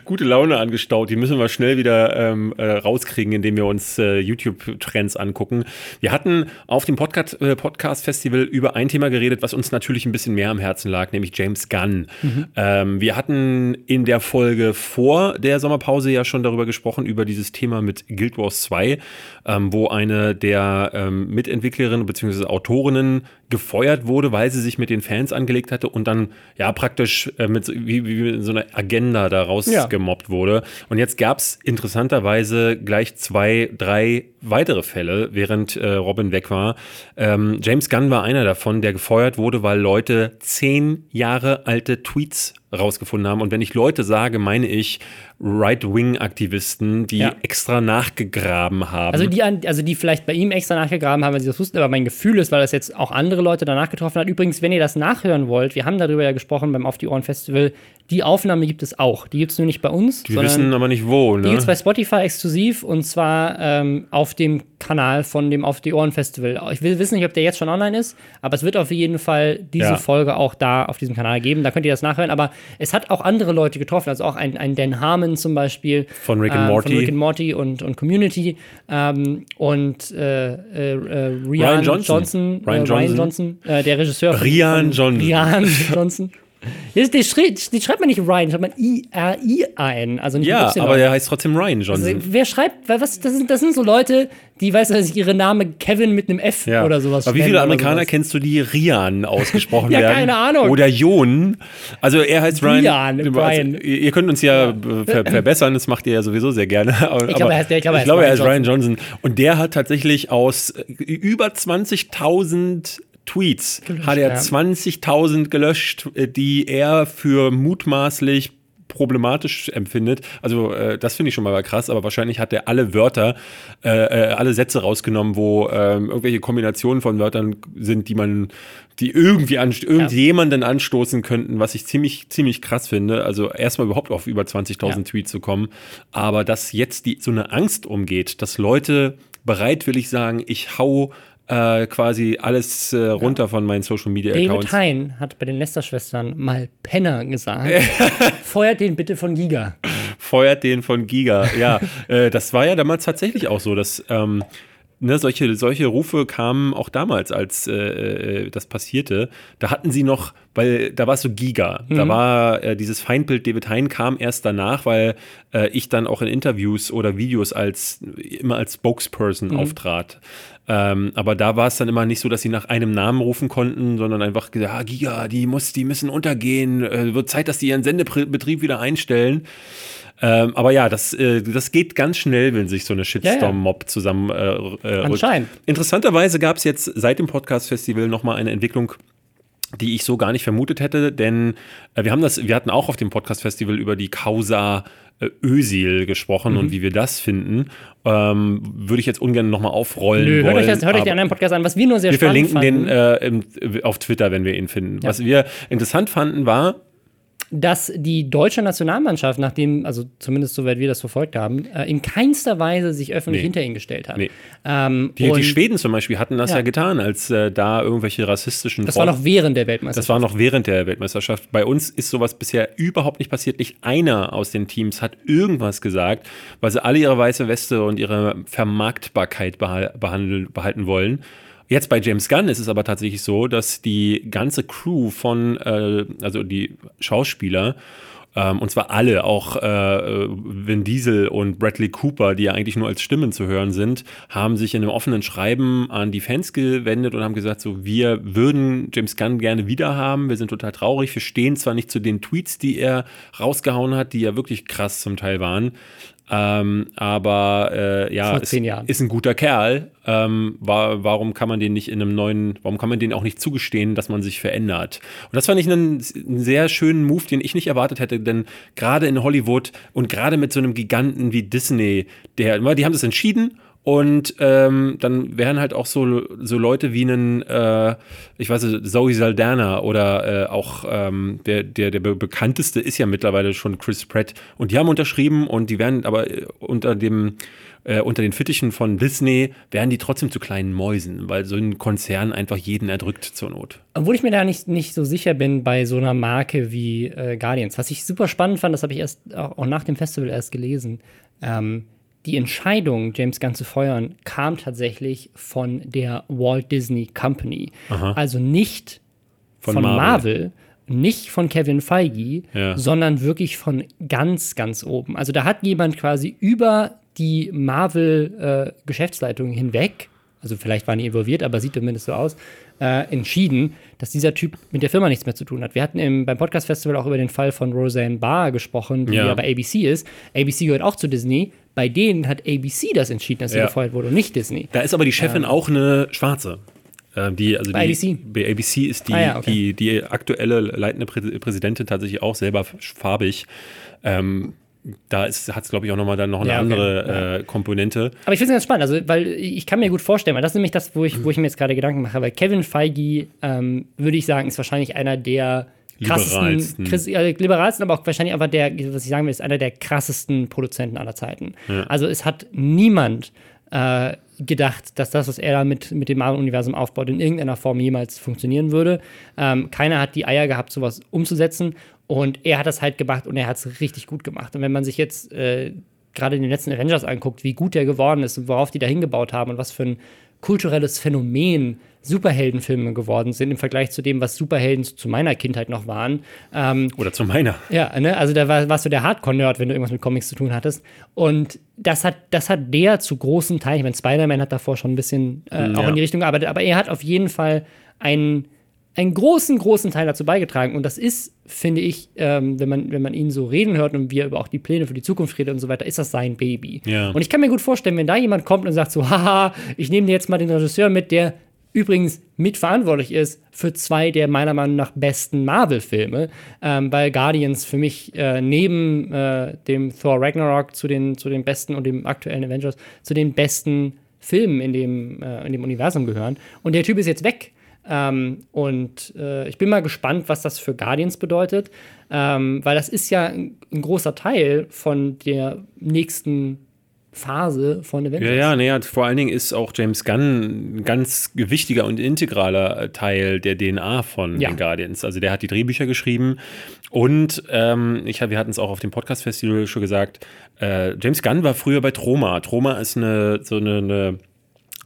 gute Laune angestaut. Die müssen wir schnell wieder ähm, äh, rauskriegen, indem wir uns äh, YouTube-Trends angucken. Wir hatten auf dem Podcast, äh, Podcast über ein Thema geredet, was uns natürlich ein bisschen mehr am Herzen lag, nämlich James Gunn. Mhm. Ähm, wir hatten in der Folge vor der Sommerpause ja schon darüber gesprochen, über dieses Thema mit Guild Wars 2 2, ähm, wo eine der ähm, Mitentwicklerinnen bzw. Autorinnen gefeuert wurde, weil sie sich mit den Fans angelegt hatte und dann ja praktisch äh, mit wie, wie so einer Agenda daraus ja. gemobbt wurde. Und jetzt gab es interessanterweise gleich zwei, drei weitere Fälle, während äh, Robin weg war. Ähm, James Gunn war einer davon, der gefeuert wurde, weil Leute zehn Jahre alte Tweets rausgefunden haben. Und wenn ich Leute sage, meine ich Right-Wing-Aktivisten, die ja. extra nachgegraben haben. Also die, also die vielleicht bei ihm extra nachgegraben haben, weil sie das wussten, aber mein Gefühl ist, weil das jetzt auch andere Leute danach getroffen hat. Übrigens, wenn ihr das nachhören wollt, wir haben darüber ja gesprochen beim Auf die Ohren Festival, die Aufnahme gibt es auch. Die gibt es nur nicht bei uns. Die wissen aber nicht wo, ne? Die gibt es bei Spotify exklusiv und zwar ähm, auf dem Kanal von dem Auf die Ohren Festival. Ich will wissen nicht, ob der jetzt schon online ist, aber es wird auf jeden Fall diese ja. Folge auch da auf diesem Kanal geben. Da könnt ihr das nachhören. Aber es hat auch andere Leute getroffen, also auch ein, ein Dan Harmon zum Beispiel. Von Rick and Morty. Von Rick and Morty und, und Community. Ähm, und äh, äh, äh Ryan Johnson. Johnson Ryan Johnson. Ryan Johnson äh, der Regisseur. Rian Johnson. Rian Johnson. Die, die, die, schreibt man nicht Ryan, schreibt man I-R-I-A-N. Also nicht ja, aber der heißt trotzdem Ryan Johnson. Also, wer schreibt, was, das, sind, das sind so Leute, die, weiß dass ihre Name Kevin mit einem F ja. oder sowas Aber wie viele Amerikaner kennst du, die Rian ausgesprochen <laughs> ja, werden? Ja, keine Ahnung. Oder Jon. Also er heißt Ryan. Rian, Ryan. Also, ihr könnt uns ja, ja. Ver verbessern, das macht ihr ja sowieso sehr gerne. Aber, ich glaube, er heißt, ich glaube, er, ich glaube, er heißt Ryan Johnson. Und der hat tatsächlich aus über 20.000 Tweets gelöscht, hat er ja. 20.000 gelöscht, äh, die er für mutmaßlich problematisch empfindet. Also äh, das finde ich schon mal krass, aber wahrscheinlich hat er alle Wörter, äh, äh alle Sätze rausgenommen, wo äh, irgendwelche Kombinationen von Wörtern sind, die man, die irgendwie an, irgendjemanden ja. anstoßen könnten, was ich ziemlich, ziemlich krass finde. Also erstmal überhaupt auf über 20.000 ja. Tweets zu kommen, aber dass jetzt die, so eine Angst umgeht, dass Leute bereitwillig sagen, ich hau äh, quasi alles äh, runter ja. von meinen Social Media Accounts. David Hein hat bei den Lester-Schwestern mal Penner gesagt. <laughs> Feuert den bitte von Giga. Feuert den von Giga, ja. äh, das war ja damals tatsächlich auch so, dass ähm, ne, solche, solche Rufe kamen auch damals, als äh, äh, das passierte. Da hatten sie noch, weil da war es so Giga. Mhm. Da war äh, dieses Feindbild David Hein kam erst danach, weil äh, ich dann auch in Interviews oder Videos als immer als Spokesperson mhm. auftrat. Ähm, aber da war es dann immer nicht so, dass sie nach einem Namen rufen konnten, sondern einfach gesagt, ah, Giga, die muss, die müssen untergehen. Äh, wird Zeit, dass die ihren Sendebetrieb wieder einstellen. Ähm, aber ja, das, äh, das geht ganz schnell, wenn sich so eine Shitstorm-Mob ja, ja. zusammen äh, äh, Anscheinend. Interessanterweise gab es jetzt seit dem Podcast-Festival nochmal eine Entwicklung, die ich so gar nicht vermutet hätte, denn äh, wir haben das, wir hatten auch auf dem Podcast-Festival über die Causa äh, Ösil gesprochen mhm. und wie wir das finden. Ähm, würde ich jetzt ungern nochmal aufrollen. Nö, hört, euch, das, hört euch den anderen Podcast an, was wir nur sehr wir spannend fanden. Wir verlinken den äh, auf Twitter, wenn wir ihn finden. Ja. Was wir interessant fanden, war, dass die deutsche Nationalmannschaft, nachdem, also zumindest soweit wir das verfolgt haben, äh, in keinster Weise sich öffentlich nee. hinter ihn gestellt hat. Nee. Ähm, die, die, Schweden zum Beispiel hatten das ja, ja getan, als äh, da irgendwelche rassistischen. Das war noch während der Weltmeisterschaft. Das war noch während der Weltmeisterschaft. Bei uns ist sowas bisher überhaupt nicht passiert. Nicht einer aus den Teams hat irgendwas gesagt, weil sie alle ihre weiße Weste und ihre Vermarktbarkeit behalten wollen. Jetzt bei James Gunn ist es aber tatsächlich so, dass die ganze Crew von, äh, also die Schauspieler, ähm, und zwar alle, auch äh, Vin Diesel und Bradley Cooper, die ja eigentlich nur als Stimmen zu hören sind, haben sich in einem offenen Schreiben an die Fans gewendet und haben gesagt, so, wir würden James Gunn gerne wieder haben, wir sind total traurig, wir stehen zwar nicht zu den Tweets, die er rausgehauen hat, die ja wirklich krass zum Teil waren, ähm, aber äh, ja, ist, ist, ein guter Kerl. Ähm, war, warum kann man den nicht in einem neuen, warum kann man den auch nicht zugestehen, dass man sich verändert? Und das fand ich einen, einen sehr schönen Move, den ich nicht erwartet hätte, denn gerade in Hollywood und gerade mit so einem Giganten wie Disney, der, die haben das entschieden und ähm, dann wären halt auch so, so Leute wie einen, äh, ich weiß nicht, Zoe Saldana oder äh, auch ähm, der, der, der bekannteste ist ja mittlerweile schon Chris Pratt. Und die haben unterschrieben und die werden aber äh, unter dem äh, unter den Fittichen von Disney werden die trotzdem zu kleinen Mäusen, weil so ein Konzern einfach jeden erdrückt zur Not. Obwohl ich mir da nicht, nicht so sicher bin bei so einer Marke wie äh, Guardians. Was ich super spannend fand, das habe ich erst auch nach dem Festival erst gelesen. Ähm, die Entscheidung, James Gunn zu feuern, kam tatsächlich von der Walt Disney Company. Aha. Also nicht von, von Marvel. Marvel. nicht von Kevin Feige, ja. sondern wirklich von ganz, ganz oben. Also da hat jemand quasi über die Marvel-Geschäftsleitung äh, hinweg, also vielleicht waren die involviert, aber sieht zumindest so aus, äh, entschieden, dass dieser Typ mit der Firma nichts mehr zu tun hat. Wir hatten im, beim Podcast-Festival auch über den Fall von Roseanne Barr gesprochen, die ja. ja bei ABC ist. ABC gehört auch zu Disney. Bei denen hat ABC das entschieden, dass sie ja. gefeuert wurde und nicht Disney. Da ist aber die Chefin ähm, auch eine Schwarze. Äh, die, also bei die, ABC? Bei ABC ist die, ah, ja, okay. die, die aktuelle leitende Präsidentin tatsächlich auch selber farbig. Ähm, da hat es, glaube ich, auch nochmal dann noch eine ja, okay. andere äh, Komponente. Aber ich finde es ganz spannend, also, weil ich kann mir gut vorstellen, weil das ist nämlich das, wo ich, wo ich mir jetzt gerade Gedanken mache, weil Kevin Feige, ähm, würde ich sagen, ist wahrscheinlich einer der krassesten, liberalsten. Äh, liberalsten, aber auch wahrscheinlich einfach der, was ich sagen will, ist einer der krassesten Produzenten aller Zeiten. Ja. Also es hat niemand äh, gedacht, dass das, was er da mit, mit dem Marvel-Universum aufbaut, in irgendeiner Form jemals funktionieren würde. Ähm, keiner hat die Eier gehabt, sowas umzusetzen. Und er hat das halt gemacht und er hat es richtig gut gemacht. Und wenn man sich jetzt äh, gerade den letzten Avengers anguckt, wie gut der geworden ist und worauf die da hingebaut haben und was für ein kulturelles Phänomen Superheldenfilme geworden sind im Vergleich zu dem, was Superhelden zu meiner Kindheit noch waren. Ähm, Oder zu meiner. Ja, ne? also da war, warst du der Hardcore-Nerd, wenn du irgendwas mit Comics zu tun hattest. Und das hat, das hat der zu großen Teilen, ich meine, Spider-Man hat davor schon ein bisschen äh, ja. auch in die Richtung gearbeitet, aber er hat auf jeden Fall einen einen großen, großen Teil dazu beigetragen. Und das ist, finde ich, ähm, wenn, man, wenn man ihn so reden hört und wie er über auch die Pläne für die Zukunft redet und so weiter, ist das sein Baby. Ja. Und ich kann mir gut vorstellen, wenn da jemand kommt und sagt so, haha, ich nehme dir jetzt mal den Regisseur mit, der übrigens mitverantwortlich ist für zwei der meiner Meinung nach besten Marvel-Filme, ähm, weil Guardians für mich äh, neben äh, dem Thor Ragnarok zu den, zu den besten und dem aktuellen Avengers zu den besten Filmen in dem, äh, in dem Universum gehören. Und der Typ ist jetzt weg. Ähm, und äh, ich bin mal gespannt, was das für Guardians bedeutet, ähm, weil das ist ja ein, ein, großer Teil von der nächsten Phase von Avengers. Ja, ja, nee, vor allen Dingen ist auch James Gunn ein ganz wichtiger und integraler Teil der DNA von ja. den Guardians. Also der hat die Drehbücher geschrieben und ähm, ich, wir hatten es auch auf dem Podcast-Festival schon gesagt, äh, James Gunn war früher bei Troma. Troma ist eine so eine, eine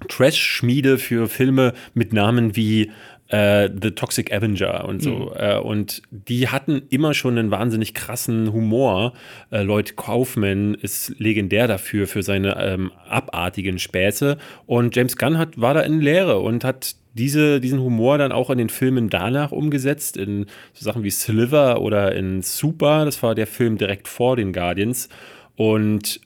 Trash-Schmiede für Filme mit Namen wie äh, The Toxic Avenger und so. Mhm. Äh, und die hatten immer schon einen wahnsinnig krassen Humor. Äh, Lloyd Kaufman ist legendär dafür, für seine ähm, abartigen Späße. Und James Gunn hat, war da in Lehre und hat diese, diesen Humor dann auch in den Filmen danach umgesetzt, in so Sachen wie Sliver oder in Super. Das war der Film direkt vor den Guardians. Und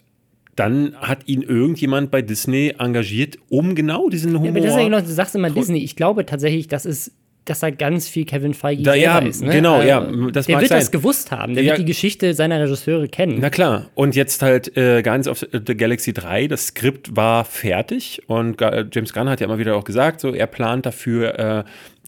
dann hat ihn irgendjemand bei Disney engagiert, um genau diesen Humor. Ja, aber das ja genau, du sagst immer Disney. Ich glaube tatsächlich, das ist dass da ganz viel Kevin Feige da, ja, ist. Ne? Genau, ja. Äh, das der wird sein. das gewusst haben. Der ja. wird die Geschichte seiner Regisseure kennen. Na klar. Und jetzt halt äh, Guardians of the Galaxy 3. Das Skript war fertig und James Gunn hat ja immer wieder auch gesagt, so er plant dafür äh,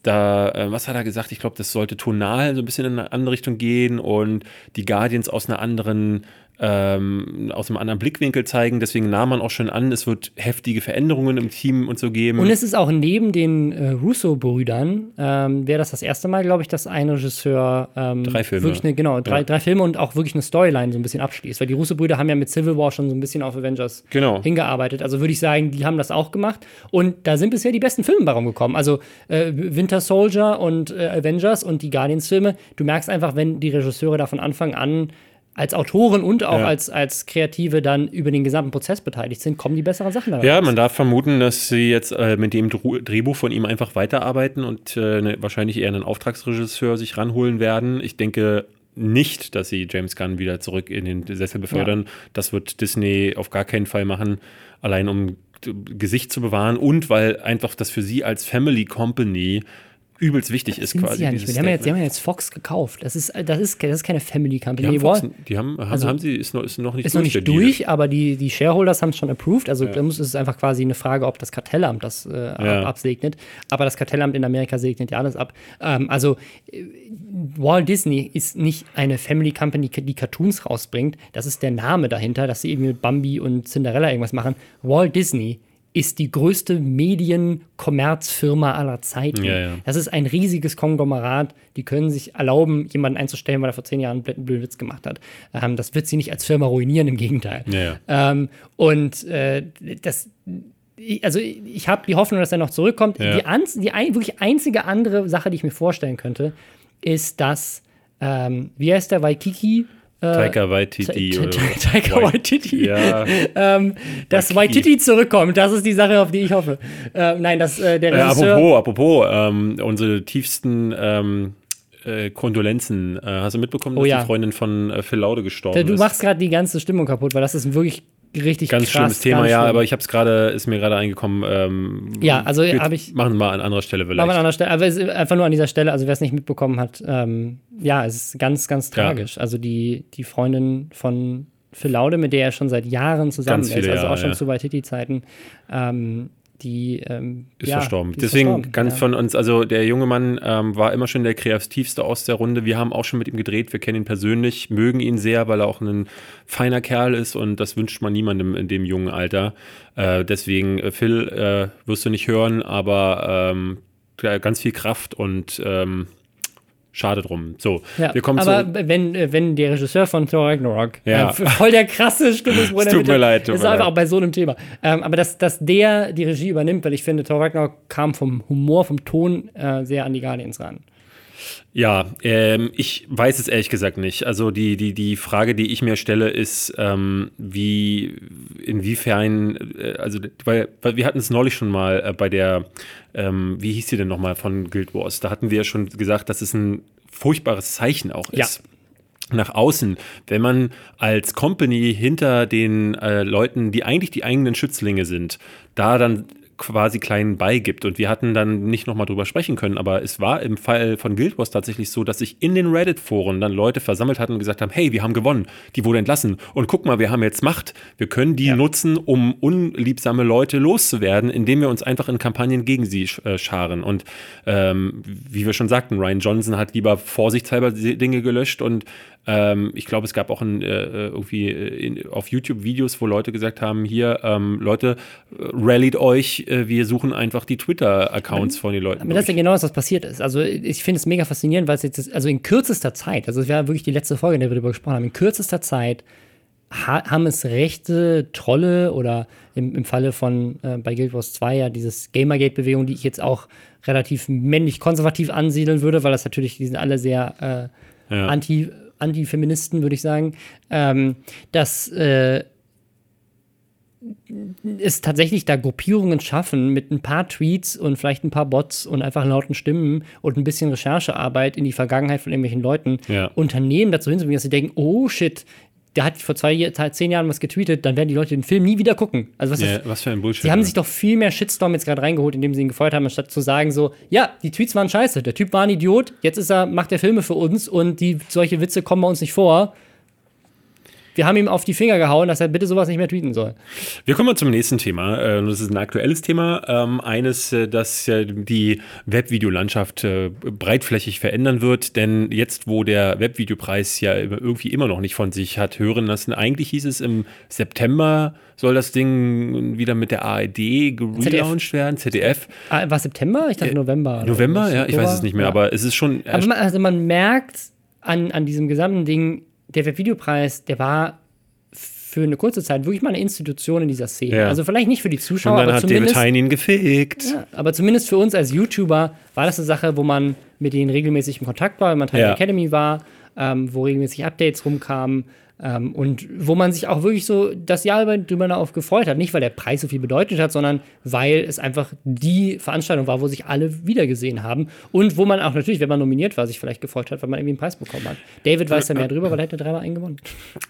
da, äh, was hat er gesagt? Ich glaube, das sollte tonal so ein bisschen in eine andere Richtung gehen und die Guardians aus einer anderen ähm, aus einem anderen Blickwinkel zeigen. Deswegen nahm man auch schon an, es wird heftige Veränderungen im Team und so geben. Und es ist auch neben den äh, Russo-Brüdern, ähm, wäre das das erste Mal, glaube ich, dass ein Regisseur ähm, drei Filme. Wirklich eine, genau, drei, ja. drei Filme und auch wirklich eine Storyline so ein bisschen abschließt. Weil die Russo-Brüder haben ja mit Civil War schon so ein bisschen auf Avengers genau. hingearbeitet. Also würde ich sagen, die haben das auch gemacht. Und da sind bisher die besten Filme bei rumgekommen. Also äh, Winter Soldier und äh, Avengers und die Guardians-Filme. Du merkst einfach, wenn die Regisseure da von Anfang an als Autoren und auch ja. als, als Kreative dann über den gesamten Prozess beteiligt sind, kommen die besseren Sachen daraus. Ja, man darf vermuten, dass sie jetzt äh, mit dem Drehbuch von ihm einfach weiterarbeiten und äh, ne, wahrscheinlich eher einen Auftragsregisseur sich ranholen werden. Ich denke nicht, dass sie James Gunn wieder zurück in den Sessel befördern. Ja. Das wird Disney auf gar keinen Fall machen, allein um Gesicht zu bewahren und weil einfach das für sie als Family Company übelst wichtig ist quasi. Ja nicht die, haben ja jetzt, die haben ja jetzt Fox gekauft. Das ist, das ist, das ist keine Family Company. Die haben, Fox, die haben, haben, also, haben sie, ist noch, ist noch nicht ist durch. Ist noch nicht durch, aber die, die Shareholders haben es schon approved. Also ja. da muss, ist es einfach quasi eine Frage, ob das Kartellamt das äh, ja. absegnet. Aber das Kartellamt in Amerika segnet ja alles ab. Ähm, also äh, Walt Disney ist nicht eine Family Company, die Cartoons rausbringt. Das ist der Name dahinter, dass sie eben mit Bambi und Cinderella irgendwas machen. Walt Disney ist die größte Medienkommerzfirma aller Zeiten. Ja, ja. Das ist ein riesiges Konglomerat. Die können sich erlauben, jemanden einzustellen, weil er vor zehn Jahren einen blöden Witz gemacht hat. Ähm, das wird sie nicht als Firma ruinieren, im Gegenteil. Ja, ähm, und äh, das also ich habe die Hoffnung, dass er noch zurückkommt. Ja. Die, die ein, wirklich einzige andere Sache, die ich mir vorstellen könnte, ist, dass, ähm, wie heißt der, Waikiki? Äh, Taika Waititi. Taika Waititi. Ja. <laughs> ähm, dass Waititi zurückkommt, das ist die Sache, auf die ich hoffe. Äh, nein, dass äh, der Regisseur... Äh, apropos, apropos, ähm, unsere tiefsten ähm, äh, Kondolenzen. Äh, hast du mitbekommen, dass oh, ja. die Freundin von Phil Laude gestorben du ist? Du machst gerade die ganze Stimmung kaputt, weil das ist wirklich richtig ganz krass, schlimmes Thema, ja, aber ich habe es gerade, ist mir gerade eingekommen. Ähm, ja, also habe ich. Machen wir mal an anderer Stelle vielleicht. Machen wir an anderer Stelle, aber es ist einfach nur an dieser Stelle, also wer es nicht mitbekommen hat, ähm, ja, es ist ganz, ganz tragisch. Ja. Also die, die Freundin von Phil Laude, mit der er schon seit Jahren zusammen viele, ist, also auch schon ja. zu Waititi-Zeiten, ähm, die ähm, ist ja, verstorben. Die ist Deswegen verstorben, ganz ja. von uns, also der junge Mann ähm, war immer schon der kreativste aus der Runde. Wir haben auch schon mit ihm gedreht, wir kennen ihn persönlich, mögen ihn sehr, weil er auch ein feiner Kerl ist und das wünscht man niemandem in dem jungen Alter. Äh, deswegen, äh, Phil, äh, wirst du nicht hören, aber ähm, ganz viel Kraft und ähm, Schade drum. So, ja, wir kommen aber zu. wenn, äh, wenn der Regisseur von Thor Ragnarok ja. äh, voll der krasse Stimmungsbruder <laughs> tut mir leid, tut ist einfach auch bei so einem Thema. Ähm, aber dass, dass der die Regie übernimmt, weil ich finde, Thor Ragnarok kam vom Humor, vom Ton äh, sehr an die Guardians ran. Ja, ähm, ich weiß es ehrlich gesagt nicht. Also die, die, die Frage, die ich mir stelle, ist, ähm, wie, inwiefern, äh, also, weil, weil wir hatten es neulich schon mal äh, bei der, ähm, wie hieß sie denn nochmal von Guild Wars? Da hatten wir schon gesagt, dass es ein furchtbares Zeichen auch ist. Ja nach außen, wenn man als Company hinter den äh, Leuten, die eigentlich die eigenen Schützlinge sind, da dann quasi kleinen beigibt. Und wir hatten dann nicht nochmal drüber sprechen können, aber es war im Fall von Guild Wars tatsächlich so, dass sich in den Reddit-Foren dann Leute versammelt hatten und gesagt haben, hey, wir haben gewonnen, die wurde entlassen. Und guck mal, wir haben jetzt Macht. Wir können die ja. nutzen, um unliebsame Leute loszuwerden, indem wir uns einfach in Kampagnen gegen sie äh, scharen. Und ähm, wie wir schon sagten, Ryan Johnson hat lieber vorsichtshalber Dinge gelöscht und ähm, ich glaube, es gab auch ein, äh, irgendwie äh, in, auf YouTube Videos, wo Leute gesagt haben, hier, ähm, Leute, rallied euch, äh, wir suchen einfach die Twitter-Accounts von den Leuten. Aber durch. das ist ja genau das, was passiert ist. Also ich finde es mega faszinierend, weil es jetzt, ist, also in kürzester Zeit, also es wäre wirklich die letzte Folge, in der wir darüber gesprochen haben, in kürzester Zeit ha haben es rechte Trolle oder im, im Falle von äh, bei Guild Wars 2 ja dieses Gamergate-Bewegung, die ich jetzt auch relativ männlich-konservativ ansiedeln würde, weil das natürlich, die sind alle sehr äh, ja. anti- Antifeministen, würde ich sagen, ähm, dass äh, es tatsächlich da Gruppierungen schaffen mit ein paar Tweets und vielleicht ein paar Bots und einfach lauten Stimmen und ein bisschen Recherchearbeit in die Vergangenheit von irgendwelchen Leuten ja. Unternehmen dazu hinzubringen, dass sie denken, oh shit, der hat vor zwei, zehn Jahren was getweetet, dann werden die Leute den Film nie wieder gucken. Also was, ja, was für ein Bullshit. Sie haben sich doch viel mehr Shitstorm jetzt gerade reingeholt, indem sie ihn gefeuert haben, anstatt zu sagen so, ja, die Tweets waren scheiße, der Typ war ein Idiot, jetzt ist er, macht er Filme für uns und die solche Witze kommen bei uns nicht vor wir haben ihm auf die Finger gehauen, dass er bitte sowas nicht mehr tweeten soll. Wir kommen mal zum nächsten Thema. Äh, das ist ein aktuelles Thema. Ähm, eines, äh, das die Webvideolandschaft äh, breitflächig verändern wird. Denn jetzt, wo der Webvideopreis ja irgendwie immer noch nicht von sich hat hören lassen, eigentlich hieß es im September soll das Ding wieder mit der ARD gelauncht werden, ZDF. Ah, war September? Ich dachte November. November, ja, ich weiß es nicht mehr, ja. aber es ist schon. Aber man, also man merkt an, an diesem gesamten Ding, der Webvideopreis, der war für eine kurze Zeit wirklich mal eine Institution in dieser Szene. Ja. Also vielleicht nicht für die Zuschauer, aber hat zumindest. Ja, aber zumindest für uns als YouTuber war das eine Sache, wo man mit denen regelmäßig in Kontakt war, wenn man Teil ja. der Academy war, ähm, wo regelmäßig Updates rumkamen. Ähm, und wo man sich auch wirklich so das Jahr über drüber darauf gefreut hat. Nicht, weil der Preis so viel bedeutet hat, sondern weil es einfach die Veranstaltung war, wo sich alle wiedergesehen haben. Und wo man auch natürlich, wenn man nominiert war, sich vielleicht gefreut hat, weil man irgendwie einen Preis bekommen hat. David weiß da mehr drüber, weil er hätte dreimal einen gewonnen.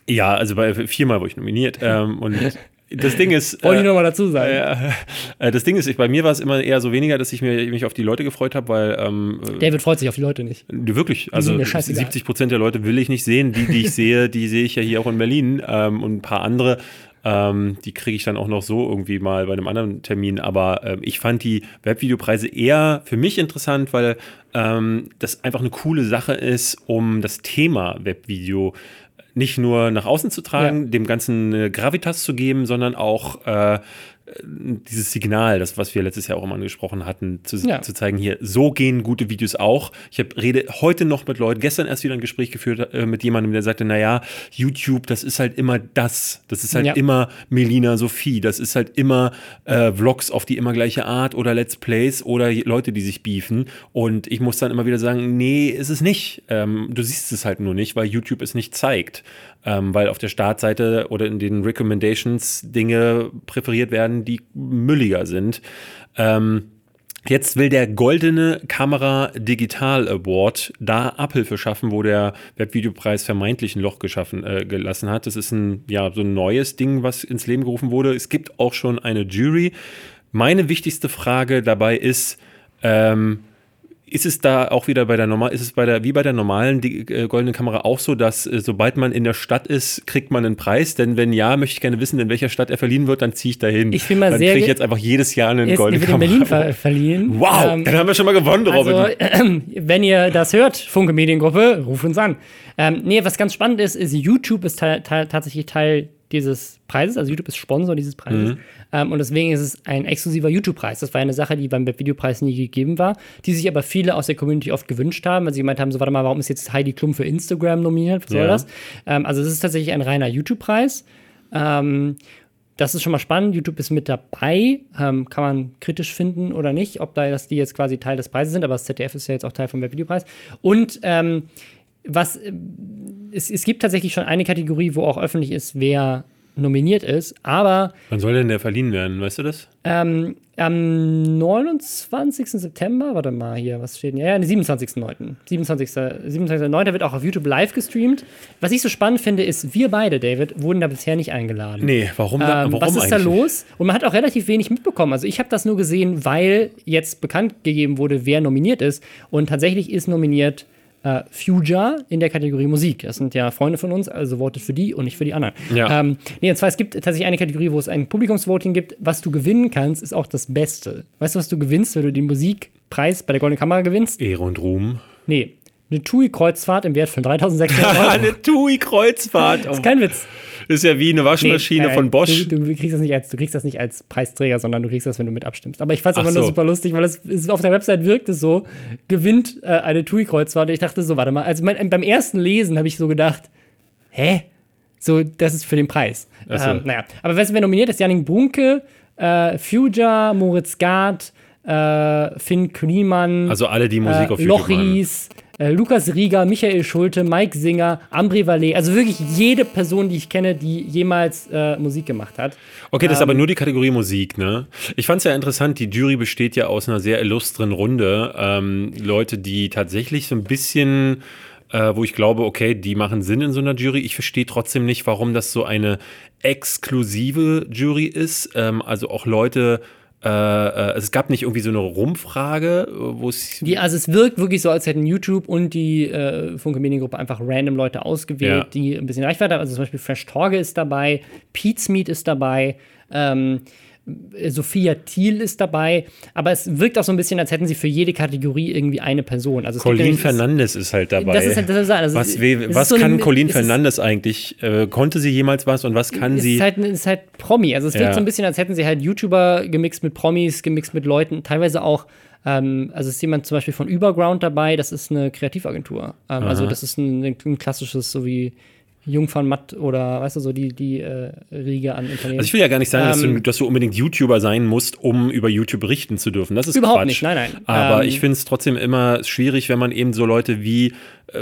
Ja, also bei viermal wurde ich nominiert. Ähm, und <laughs> das Ding ist. Wollte äh, ich nochmal dazu sagen. Äh, das Ding ist, ich, bei mir war es immer eher so weniger, dass ich mir, mich auf die Leute gefreut habe, weil. Ähm, David freut sich auf die Leute nicht. Wirklich. Also 70 Prozent der Leute will ich nicht sehen. Die, die ich <laughs> sehe, die sehe ich ja hier auch in Berlin. Ähm, und ein paar andere. Ähm, die kriege ich dann auch noch so irgendwie mal bei einem anderen Termin. Aber ähm, ich fand die Webvideopreise eher für mich interessant, weil ähm, das einfach eine coole Sache ist, um das Thema Webvideo nicht nur nach außen zu tragen, ja. dem Ganzen Gravitas zu geben, sondern auch äh, dieses Signal, das, was wir letztes Jahr auch immer angesprochen hatten, zu, ja. zu zeigen, hier, so gehen gute Videos auch. Ich hab, rede heute noch mit Leuten, gestern erst wieder ein Gespräch geführt äh, mit jemandem, der sagte, naja, YouTube, das ist halt immer das. Das ist halt ja. immer Melina Sophie. Das ist halt immer äh, Vlogs auf die immer gleiche Art oder Let's Plays oder Leute, die sich beefen. Und ich muss dann immer wieder sagen, nee, ist es nicht. Ähm, du siehst es halt nur nicht, weil YouTube es nicht zeigt ähm, weil auf der Startseite oder in den Recommendations Dinge präferiert werden, die mülliger sind. Ähm, Jetzt will der Goldene Kamera Digital Award da Abhilfe schaffen, wo der Webvideopreis vermeintlich ein Loch geschaffen äh, gelassen hat. Das ist ein ja so ein neues Ding, was ins Leben gerufen wurde. Es gibt auch schon eine Jury. Meine wichtigste Frage dabei ist, ähm, ist es da auch wieder bei der normal, ist es bei der, wie bei der normalen die, äh, goldenen Kamera auch so, dass äh, sobald man in der Stadt ist, kriegt man einen Preis? Denn wenn ja, möchte ich gerne wissen, in welcher Stadt er verliehen wird, dann ziehe ich dahin. Ich bin mal dann sehr. kriege ich jetzt einfach jedes Jahr einen goldenen Kamera. in Berlin ver verliehen. <laughs> Wow, ähm, dann haben wir schon mal gewonnen, Robin. Also, äh, wenn ihr das hört, Funke Mediengruppe, ruft uns an. Ähm, nee, was ganz spannend ist, ist, YouTube ist tatsächlich Teil dieses Preises, also YouTube ist Sponsor dieses Preises. Mhm. Ähm, und deswegen ist es ein exklusiver YouTube-Preis. Das war eine Sache, die beim Webvideopreis nie gegeben war, die sich aber viele aus der Community oft gewünscht haben, weil sie gemeint haben: so, warte mal, warum ist jetzt Heidi Klum für Instagram nominiert? Was soll ja. das? Ähm, also, es ist tatsächlich ein reiner YouTube-Preis. Ähm, das ist schon mal spannend. YouTube ist mit dabei. Ähm, kann man kritisch finden oder nicht, ob da, dass die jetzt quasi Teil des Preises sind, aber das ZDF ist ja jetzt auch Teil vom Webvideopreis. Und ähm, was äh, es, es gibt tatsächlich schon eine Kategorie, wo auch öffentlich ist, wer nominiert ist, aber. Wann soll denn der verliehen werden, weißt du das? Ähm, am 29. September, warte mal hier, was steht denn? Ja, ja, 27.09. 27. 27.09. wird auch auf YouTube live gestreamt. Was ich so spannend finde, ist, wir beide, David, wurden da bisher nicht eingeladen. Nee, warum, da, ähm, warum Was ist eigentlich? da los? Und man hat auch relativ wenig mitbekommen. Also ich habe das nur gesehen, weil jetzt bekannt gegeben wurde, wer nominiert ist. Und tatsächlich ist nominiert äh, Future in der Kategorie Musik. Das sind ja Freunde von uns, also votet für die und nicht für die anderen. Ja. Ähm, nee, und zwar, es gibt tatsächlich eine Kategorie, wo es ein Publikumsvoting gibt. Was du gewinnen kannst, ist auch das Beste. Weißt du, was du gewinnst, wenn du den Musikpreis bei der Goldenen Kamera gewinnst? Ehre und Ruhm. Nee, eine TUI-Kreuzfahrt im Wert von 3600 <laughs> Euro. eine TUI-Kreuzfahrt. Das ist kein Witz. Ist ja wie eine Waschmaschine nee, von Bosch. Du, du, kriegst das nicht als, du kriegst das nicht als Preisträger, sondern du kriegst das, wenn du mit abstimmst. Aber ich fand es einfach so. nur super lustig, weil es, es, auf der Website wirkt es so, gewinnt äh, eine TUI-Kreuzfahrt. Ich dachte so, warte mal, also mein, beim ersten Lesen habe ich so gedacht, hä? So, das ist für den Preis. So. Ähm, naja, aber wer nominiert ist? Janik Brunke, äh, Fuja, Moritz Gard, äh, Finn Kliemann. Also alle, die Musik äh, auf YouTube Lochis, äh, Lukas Rieger, Michael Schulte, Mike Singer, Ambri Valet. Also wirklich jede Person, die ich kenne, die jemals äh, Musik gemacht hat. Okay, das ähm, ist aber nur die Kategorie Musik, ne? Ich fand es ja interessant, die Jury besteht ja aus einer sehr illustren Runde. Ähm, Leute, die tatsächlich so ein bisschen äh, wo ich glaube, okay, die machen Sinn in so einer Jury. Ich verstehe trotzdem nicht, warum das so eine exklusive Jury ist. Ähm, also auch Leute, äh, äh, es gab nicht irgendwie so eine Rumfrage, wo es. Die, also es wirkt wirklich so, als hätten YouTube und die äh, Funke Mediengruppe einfach random Leute ausgewählt, ja. die ein bisschen Reichweite haben. Also zum Beispiel Fresh Torge ist dabei, Pete's Meat ist dabei. Ähm, Sophia Thiel ist dabei, aber es wirkt auch so ein bisschen, als hätten sie für jede Kategorie irgendwie eine Person. Also Colin Fernandes ist halt dabei. Das ist halt, das ist, also was, we, was so kann eine, Colin Fernandes eigentlich? Äh, konnte sie jemals was und was kann sie? Ist halt, ist halt Promi. Also es wirkt ja. so ein bisschen, als hätten sie halt YouTuber gemixt mit Promis, gemixt mit Leuten, teilweise auch ähm, also ist jemand zum Beispiel von Überground dabei, das ist eine Kreativagentur. Ähm, also das ist ein, ein klassisches, so wie Jungfern Matt oder weißt du so die, die äh, Riege an Unternehmen. Also ich will ja gar nicht sagen, ähm, dass, du, ähm, dass, du, unbedingt YouTuber sein musst, um über YouTube berichten zu dürfen. Das ist überhaupt Quatsch. nicht, nein, nein. Aber ähm, ich finde es trotzdem immer schwierig, wenn man eben so Leute wie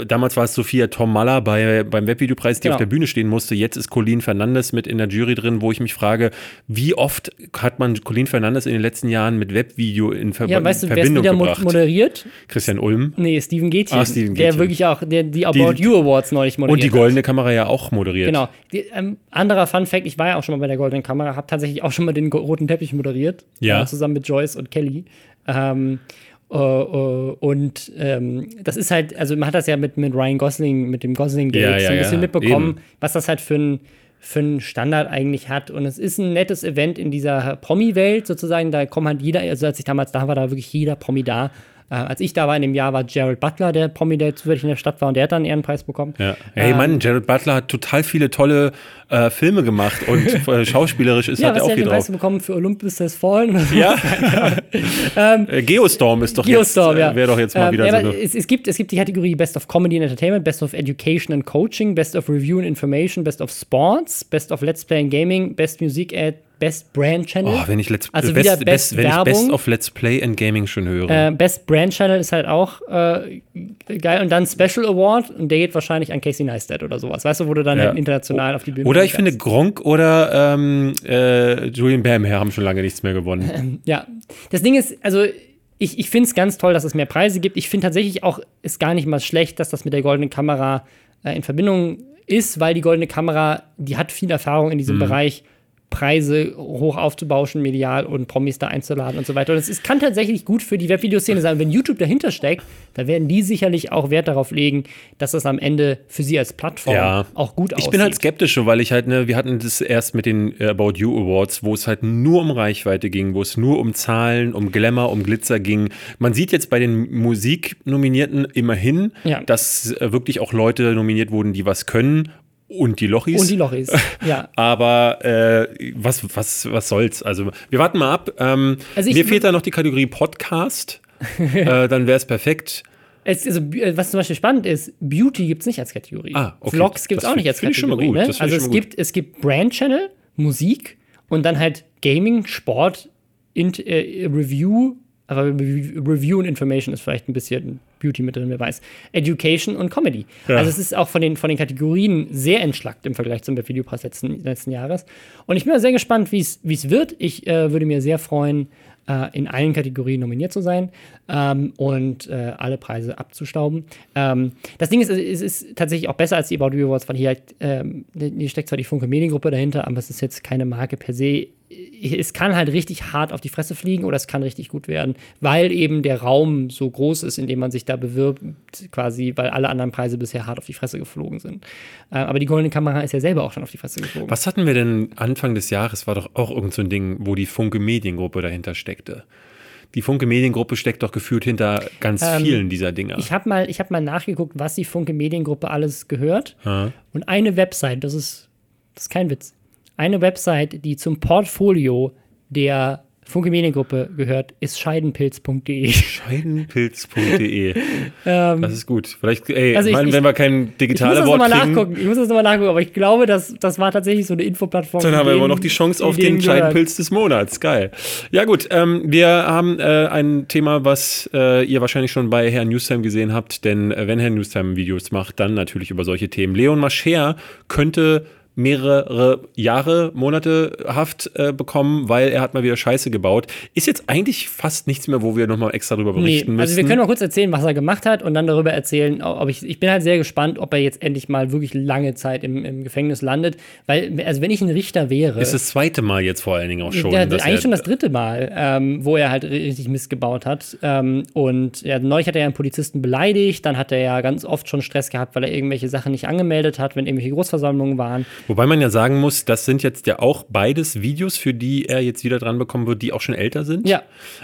damals war es Sophia Tomalla bei, beim Webvideopreis, die genau. auf der Bühne stehen musste. Jetzt ist Colin Fernandes mit in der Jury drin, wo ich mich frage, wie oft hat man Colin Fernandes in den letzten Jahren mit Webvideo in Ver ja, weißt du, Verbindung wieder gebracht? moderiert? Christian Ulm? Nee, Steven Gätchen. Ah, Steven Gätchen. Der wirklich auch der, die About die, You Awards neulich moderiert Und die Goldene hat. Kamera ja auch moderiert. Genau. Die, ähm, anderer Fun Fact, ich war ja auch schon mal bei der Goldenen Kamera, habe tatsächlich auch schon mal den roten Teppich moderiert. Ja. Äh, zusammen mit Joyce und Kelly. Ähm, Uh, uh, und ähm, das ist halt, also man hat das ja mit, mit Ryan Gosling, mit dem Gosling-Gate ja, ja, so ein bisschen ja, mitbekommen, eben. was das halt für ein, für einen Standard eigentlich hat. Und es ist ein nettes Event in dieser Promi-Welt sozusagen. Da kommt halt jeder, also als ich damals da war, da war wirklich jeder Promi da. Äh, als ich da war in dem Jahr, war Jared Butler der Promi, der zufällig in der Stadt war und der hat dann einen Ehrenpreis bekommen. Ja. Hey ähm, Mann, Jared Butler hat total viele tolle äh, Filme gemacht und <laughs> äh, schauspielerisch ist ja, hat er auch viel drauf. Ja, Preis bekommen für Olympus Has Fallen. Ja. <laughs> ähm, äh, Geostorm ist doch Geostorm, jetzt, äh, ja. wäre doch jetzt mal ähm, wieder ja, so. Es, es, gibt, es gibt die Kategorie Best of Comedy and Entertainment, Best of Education and Coaching, Best of Review and Information, Best of Sports, Best of Let's Play and Gaming, Best Music Ad, Best Brand Channel. Oh, wenn ich Let's also Best, Best, Best, wenn Werbung. ich Best of Let's Play and Gaming schon höre. Äh, Best Brand Channel ist halt auch äh, geil. Und dann Special Award und der geht wahrscheinlich an Casey Neistat oder sowas. Weißt du, wo du dann ja. international auf die Bühne Oder ich finde Gronk oder ähm, äh, Julian Bam haben schon lange nichts mehr gewonnen. Ähm, <laughs> ja. Das Ding ist, also ich, ich finde es ganz toll, dass es mehr Preise gibt. Ich finde tatsächlich auch, ist gar nicht mal schlecht, dass das mit der goldenen Kamera äh, in Verbindung ist, weil die goldene Kamera, die hat viel Erfahrung in diesem mhm. Bereich Preise hoch aufzubauschen, medial und Promis da einzuladen und so weiter. Und es kann tatsächlich gut für die Webvideoszene sein. Wenn YouTube dahinter steckt, dann werden die sicherlich auch Wert darauf legen, dass das am Ende für sie als Plattform ja. auch gut aussieht. Ich bin halt skeptisch, weil ich halt, ne, wir hatten das erst mit den äh, About You Awards, wo es halt nur um Reichweite ging, wo es nur um Zahlen, um Glamour, um Glitzer ging. Man sieht jetzt bei den Musiknominierten immerhin, ja. dass äh, wirklich auch Leute nominiert wurden, die was können und die Lochis. Und die Lochis, <laughs> ja. Aber äh, was, was, was soll's? Also, wir warten mal ab. Ähm, also mir fehlt da noch die Kategorie Podcast. <laughs> äh, dann wäre es perfekt. Also, äh, was zum Beispiel spannend ist, Beauty gibt es nicht als Kategorie. Ah, okay. Vlogs gibt es auch nicht als Kategorie. Ne? Also es gibt, es gibt Brand Channel, Musik und dann halt Gaming, Sport, Int, äh, Review, aber Review und Information ist vielleicht ein bisschen Beauty mit drin, wer weiß. Education und Comedy. Ja. Also es ist auch von den, von den Kategorien sehr entschlackt im Vergleich zum Videopass letzten, letzten Jahres. Und ich bin sehr gespannt, wie es wird. Ich äh, würde mir sehr freuen, äh, in allen Kategorien nominiert zu sein ähm, und äh, alle Preise abzustauben. Ähm, das Ding ist, es ist tatsächlich auch besser als die About You Awards, weil hier halt, ähm, hier steckt zwar die Funke Mediengruppe dahinter, aber es ist jetzt keine Marke per se es kann halt richtig hart auf die Fresse fliegen oder es kann richtig gut werden, weil eben der Raum so groß ist, in dem man sich da bewirbt, quasi, weil alle anderen Preise bisher hart auf die Fresse geflogen sind. Äh, aber die Goldene Kamera ist ja selber auch schon auf die Fresse geflogen. Was hatten wir denn Anfang des Jahres? War doch auch irgend so ein Ding, wo die Funke Mediengruppe dahinter steckte. Die Funke Mediengruppe steckt doch gefühlt hinter ganz ähm, vielen dieser Dinger. Ich habe mal, hab mal nachgeguckt, was die Funke Mediengruppe alles gehört. Ha. Und eine Website, das ist, das ist kein Witz, eine Website, die zum Portfolio der Funke Mediengruppe gehört, ist scheidenpilz.de. Scheidenpilz.de. <laughs> ähm, das ist gut. Vielleicht, ey, also ich, mein, wenn wir kein digitales Wort kriegen. Nachgucken. Ich muss das nochmal nachgucken, aber ich glaube, das, das war tatsächlich so eine Infoplattform. Dann haben wir immer noch die Chance auf den Scheidenpilz des Monats. Geil. Ja gut, ähm, wir haben äh, ein Thema, was äh, ihr wahrscheinlich schon bei Herrn Newstime gesehen habt, denn äh, wenn Herr Newstime Videos macht, dann natürlich über solche Themen. Leon Mascher könnte mehrere Jahre, Monate Haft äh, bekommen, weil er hat mal wieder Scheiße gebaut. Ist jetzt eigentlich fast nichts mehr, wo wir nochmal extra drüber berichten nee, also müssen. wir können mal kurz erzählen, was er gemacht hat und dann darüber erzählen, ob ich, ich bin halt sehr gespannt, ob er jetzt endlich mal wirklich lange Zeit im, im Gefängnis landet, weil, also wenn ich ein Richter wäre. Ist das zweite Mal jetzt vor allen Dingen auch schon. Ja, eigentlich schon das dritte Mal, ähm, wo er halt richtig Mist gebaut hat. Ähm, und ja, neulich hat er ja einen Polizisten beleidigt, dann hat er ja ganz oft schon Stress gehabt, weil er irgendwelche Sachen nicht angemeldet hat, wenn irgendwelche Großversammlungen waren. Wobei man ja sagen muss, das sind jetzt ja auch beides Videos, für die er jetzt wieder dran bekommen wird, die auch schon älter sind. Ja.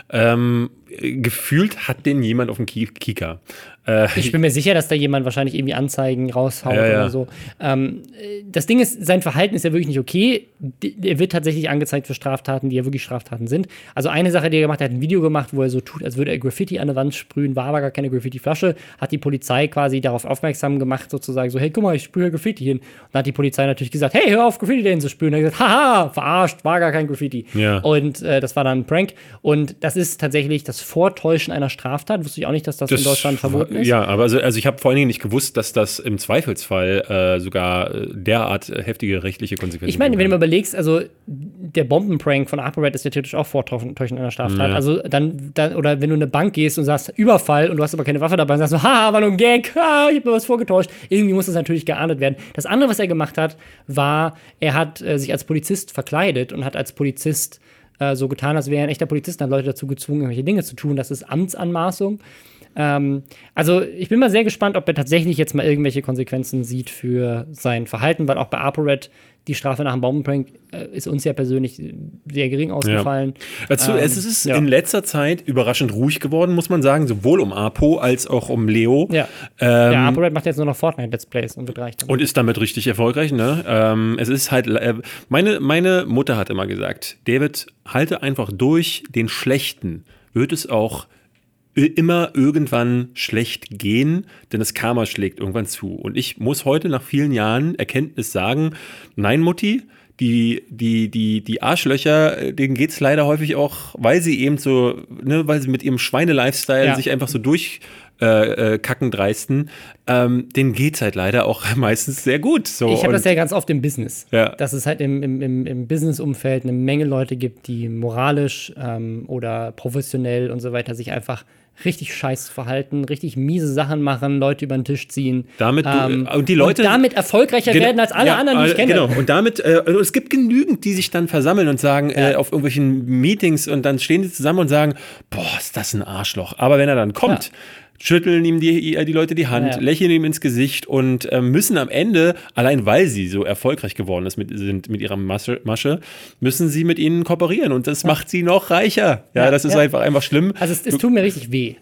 Ähm, gefühlt hat den jemand auf dem Kika. Äh, ich bin mir sicher, dass da jemand wahrscheinlich irgendwie Anzeigen raushaut ja, ja. oder so. Ähm, das Ding ist, sein Verhalten ist ja wirklich nicht okay. Er wird tatsächlich angezeigt für Straftaten, die ja wirklich Straftaten sind. Also eine Sache, die er gemacht hat, er hat ein Video gemacht, wo er so tut, als würde er Graffiti an der Wand sprühen, war aber gar keine Graffiti-Flasche, hat die Polizei quasi darauf aufmerksam gemacht, sozusagen so, hey, guck mal, ich sprühe Graffiti hin. Und dann hat die Polizei natürlich gesagt, hey, hör auf, Graffiti dahin zu sprühen. Und er hat gesagt, haha, verarscht, war gar kein Graffiti. Ja. Und äh, das war dann ein Prank. Und das ist tatsächlich das Vortäuschen einer Straftat. Wusste ich auch nicht, dass das, das in Deutschland verboten ist. Ja, aber also, also ich habe vor allen Dingen nicht gewusst, dass das im Zweifelsfall äh, sogar äh, derart heftige rechtliche Konsequenzen Ich meine, wenn du mal überlegst, also der Bombenprank von ApoRed ist ja theoretisch auch Vortäuschen einer Straftat. Ja. Also dann, dann, oder wenn du in eine Bank gehst und sagst Überfall und du hast aber keine Waffe dabei und sagst so, haha, war nur ein Gag, ha, ich habe mir was vorgetäuscht. Irgendwie muss das natürlich geahndet werden. Das andere, was er gemacht hat, war, er hat äh, sich als Polizist verkleidet und hat als Polizist äh, so getan, als wäre ein echter Polizist, dann Leute dazu gezwungen, irgendwelche Dinge zu tun. Das ist Amtsanmaßung. Ähm, also ich bin mal sehr gespannt, ob er tatsächlich jetzt mal irgendwelche Konsequenzen sieht für sein Verhalten, weil auch bei ApoRed die Strafe nach dem Baumprank äh, ist uns ja persönlich sehr gering ausgefallen. Ja. Dazu, ähm, es ist ja. in letzter Zeit überraschend ruhig geworden, muss man sagen, sowohl um Apo als auch um Leo. Ja, ähm, ja ApoRed macht jetzt nur noch Fortnite-Let's Plays und wird reich. Damit. Und ist damit richtig erfolgreich, ne? Ähm, es ist halt, äh, meine, meine Mutter hat immer gesagt, David, halte einfach durch, den Schlechten wird es auch immer irgendwann schlecht gehen, denn das Karma schlägt irgendwann zu. Und ich muss heute nach vielen Jahren Erkenntnis sagen, nein, Mutti, die, die, die, die Arschlöcher, denen geht es leider häufig auch, weil sie eben so, ne, weil sie mit ihrem Schweine-Lifestyle ja. sich einfach so durch äh, äh, dreisten, ähm, denen geht es halt leider auch <laughs> meistens sehr gut. So. Ich habe das ja ganz oft im Business. Ja. Dass es halt im, im, im Business-Umfeld eine Menge Leute gibt, die moralisch ähm, oder professionell und so weiter sich einfach richtig scheiß verhalten, richtig miese Sachen machen, Leute über den Tisch ziehen. Damit ähm, und die Leute und damit erfolgreicher werden als alle ja, anderen, die ich kenne. Genau. Und damit äh, also es gibt genügend, die sich dann versammeln und sagen äh, ja. äh, auf irgendwelchen Meetings und dann stehen sie zusammen und sagen, boah, ist das ein Arschloch. Aber wenn er dann kommt, ja schütteln ihm die, die Leute die Hand, ja. lächeln ihm ins Gesicht und äh, müssen am Ende, allein weil sie so erfolgreich geworden ist mit, sind mit ihrer Masche, Masche müssen sie mit ihnen kooperieren und das ja. macht sie noch reicher. Ja, das ist einfach, einfach schlimm. Also es, es tut mir richtig weh.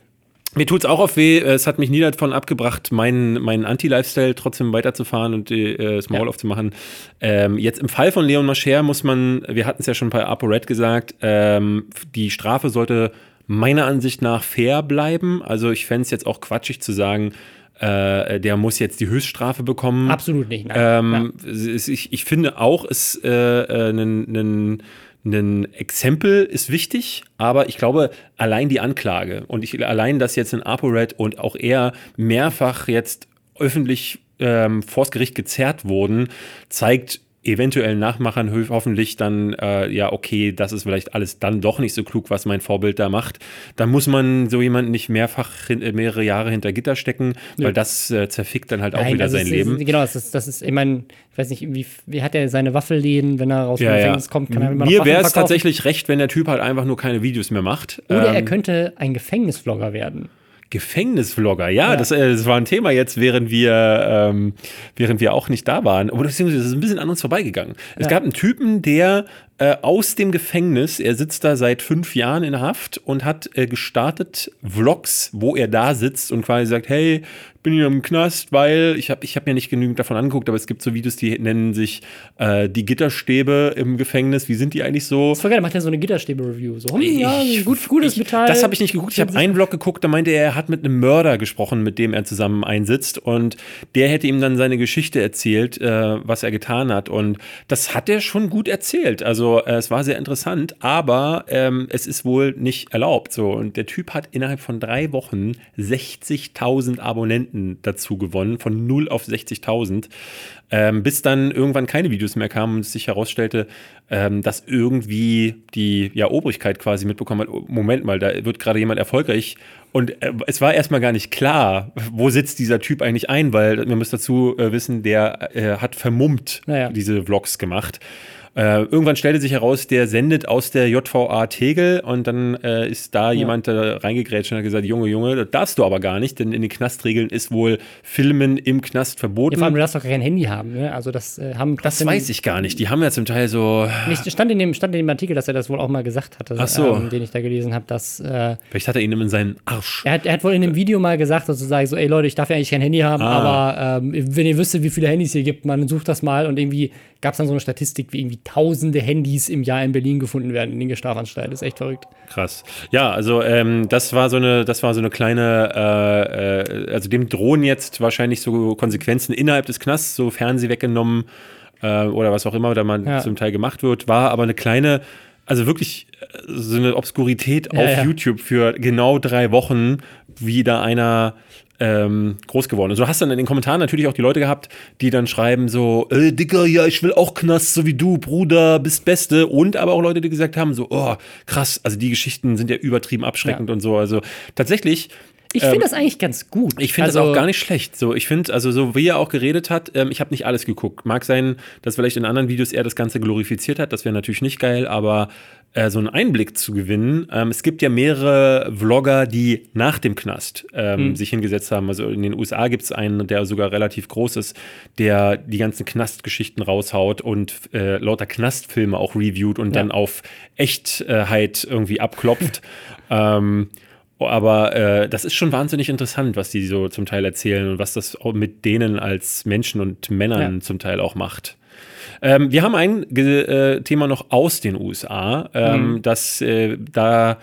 Mir tut es auch auf weh. Es hat mich nie davon abgebracht, meinen, meinen Anti-Lifestyle trotzdem weiterzufahren und äh, das Maul ja. aufzumachen. Ähm, jetzt im Fall von Leon Mascher muss man, wir hatten es ja schon bei ApoRed gesagt, ähm, die Strafe sollte meiner Ansicht nach fair bleiben. Also ich fände es jetzt auch quatschig zu sagen, äh, der muss jetzt die Höchststrafe bekommen. Absolut nicht. Ähm, ja. ich, ich, finde auch, es ein äh, äh, Exempel ist wichtig, aber ich glaube, allein die Anklage und ich, allein, dass jetzt ein ApoRed und auch er mehrfach jetzt öffentlich ähm, vors Gericht gezerrt wurden, zeigt, eventuellen Nachmachern hoffentlich dann, äh, ja, okay, das ist vielleicht alles dann doch nicht so klug, was mein Vorbild da macht. Dann muss man so jemanden nicht mehrfach äh, mehrere Jahre hinter Gitter stecken, ja. weil das äh, zerfickt dann halt Nein, auch wieder sein ist, Leben. Genau, das ist, das ist ich meine, ich weiß nicht, wie, wie hat er seine Waffelläden, wenn er raus ja, dem Gefängnis ja. kommt, kann er immer Mir wäre es tatsächlich recht, wenn der Typ halt einfach nur keine Videos mehr macht. Oder ähm, er könnte ein Gefängnisvlogger werden. Gefängnisvlogger, ja, ja. Das, äh, das, war ein Thema jetzt, während wir, ähm, während wir auch nicht da waren. Aber das ist ein bisschen an uns vorbeigegangen. Ja. Es gab einen Typen, der äh, aus dem Gefängnis, er sitzt da seit fünf Jahren in Haft und hat äh, gestartet Vlogs, wo er da sitzt und quasi sagt, hey, bin hier im Knast, weil ich habe ich hab mir nicht genügend davon angeguckt, aber es gibt so Videos, die nennen sich äh, die Gitterstäbe im Gefängnis. Wie sind die eigentlich so? Das war geil, macht ja so eine Gitterstäbe-Review. So, hm, ja, gut, gutes Metall. Das habe ich nicht geguckt. Ich habe einen Vlog geguckt, da meinte er, er hat mit einem Mörder gesprochen, mit dem er zusammen einsitzt und der hätte ihm dann seine Geschichte erzählt, äh, was er getan hat. Und das hat er schon gut erzählt. Also äh, es war sehr interessant, aber ähm, es ist wohl nicht erlaubt. So. Und der Typ hat innerhalb von drei Wochen 60.000 Abonnenten Abonnenten dazu gewonnen, von 0 auf 60.000, ähm, bis dann irgendwann keine Videos mehr kamen und es sich herausstellte, ähm, dass irgendwie die ja, Obrigkeit quasi mitbekommen hat, oh, Moment mal, da wird gerade jemand erfolgreich und äh, es war erstmal gar nicht klar, wo sitzt dieser Typ eigentlich ein, weil wir müssen dazu äh, wissen, der äh, hat vermummt naja. diese Vlogs gemacht. Äh, irgendwann stellte sich heraus, der sendet aus der JVA Tegel und dann äh, ist da ja. jemand da reingegrätscht und hat gesagt, Junge, Junge, das darfst du aber gar nicht, denn in den Knastregeln ist wohl Filmen im Knast verboten. Ja, vor allem, du darfst doch kein Handy haben, ne? Also das äh, haben Das weiß ich gar nicht. Die haben ja zum Teil so. Nicht, stand, in dem, stand in dem Artikel, dass er das wohl auch mal gesagt hatte, Ach so. ähm, den ich da gelesen habe, dass. Äh, Vielleicht hat er ihn in seinen Arsch. Er hat, er hat wohl in einem Video mal gesagt, sozusagen, so, ey Leute, ich darf ja eigentlich kein Handy haben, ah. aber ähm, wenn ihr wüsstet, wie viele Handys hier gibt, man sucht das mal und irgendwie gab es dann so eine Statistik, wie irgendwie tausende Handys im Jahr in Berlin gefunden werden in den Strafanstalten. Das ist echt verrückt. Krass. Ja, also ähm, das war so eine, das war so eine kleine, äh, äh, also dem drohen jetzt wahrscheinlich so Konsequenzen innerhalb des Knasts, so Fernseh weggenommen äh, oder was auch immer da mal ja. zum Teil gemacht wird, war aber eine kleine, also wirklich äh, so eine Obskurität ja, auf ja. YouTube für genau drei Wochen, wie da einer ähm, groß geworden. Also du hast dann in den Kommentaren natürlich auch die Leute gehabt, die dann schreiben so, äh, Dicker, ja, ich will auch Knast, so wie du, Bruder, bist Beste. Und aber auch Leute, die gesagt haben so, oh, krass, also die Geschichten sind ja übertrieben abschreckend ja. und so. Also tatsächlich Ich finde ähm, das eigentlich ganz gut. Ich finde also, das auch gar nicht schlecht. So, ich finde, also so wie er auch geredet hat, ähm, ich habe nicht alles geguckt. Mag sein, dass vielleicht in anderen Videos er das Ganze glorifiziert hat. Das wäre natürlich nicht geil, aber äh, so einen Einblick zu gewinnen. Ähm, es gibt ja mehrere Vlogger, die nach dem Knast mhm. sich hingesetzt haben. Also in den USA gibt es einen, der sogar relativ groß ist, der die ganzen Knastgeschichten raushaut und äh, lauter Knastfilme auch reviewt und ja. dann auf Echtheit irgendwie abklopft. <laughs> ähm, aber äh, das ist schon wahnsinnig interessant, was die so zum Teil erzählen und was das mit denen als Menschen und Männern ja. zum Teil auch macht. Ähm, wir haben ein äh, Thema noch aus den USA, ähm, mhm. das äh, da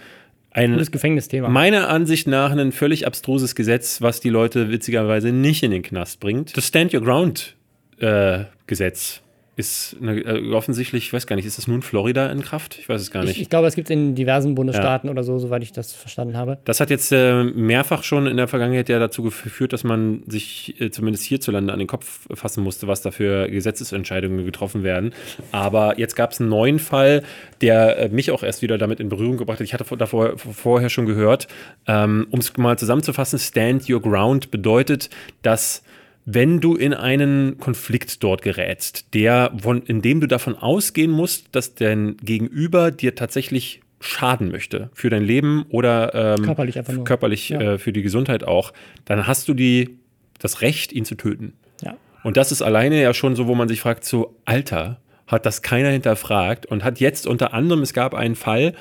ein Gefängnisthema. Meiner Ansicht nach ein völlig abstruses Gesetz, was die Leute witzigerweise nicht in den Knast bringt. Das Stand Your Ground äh, Gesetz ist eine, äh, offensichtlich, ich weiß gar nicht, ist das nun Florida in Kraft? Ich weiß es gar nicht. Ich, ich glaube, es gibt es in diversen Bundesstaaten ja. oder so, soweit ich das verstanden habe. Das hat jetzt äh, mehrfach schon in der Vergangenheit ja dazu geführt, dass man sich äh, zumindest hierzulande an den Kopf fassen musste, was da für Gesetzesentscheidungen getroffen werden. Aber jetzt gab es einen neuen Fall, der äh, mich auch erst wieder damit in Berührung gebracht hat. Ich hatte davor vorher schon gehört, ähm, um es mal zusammenzufassen, Stand Your Ground bedeutet, dass wenn du in einen Konflikt dort gerätst, der von, in dem du davon ausgehen musst, dass dein Gegenüber dir tatsächlich schaden möchte für dein Leben oder ähm, körperlich, einfach nur. körperlich ja. äh, für die Gesundheit auch, dann hast du die, das Recht, ihn zu töten. Ja. Und das ist alleine ja schon so, wo man sich fragt, so, Alter, hat das keiner hinterfragt und hat jetzt unter anderem, es gab einen Fall,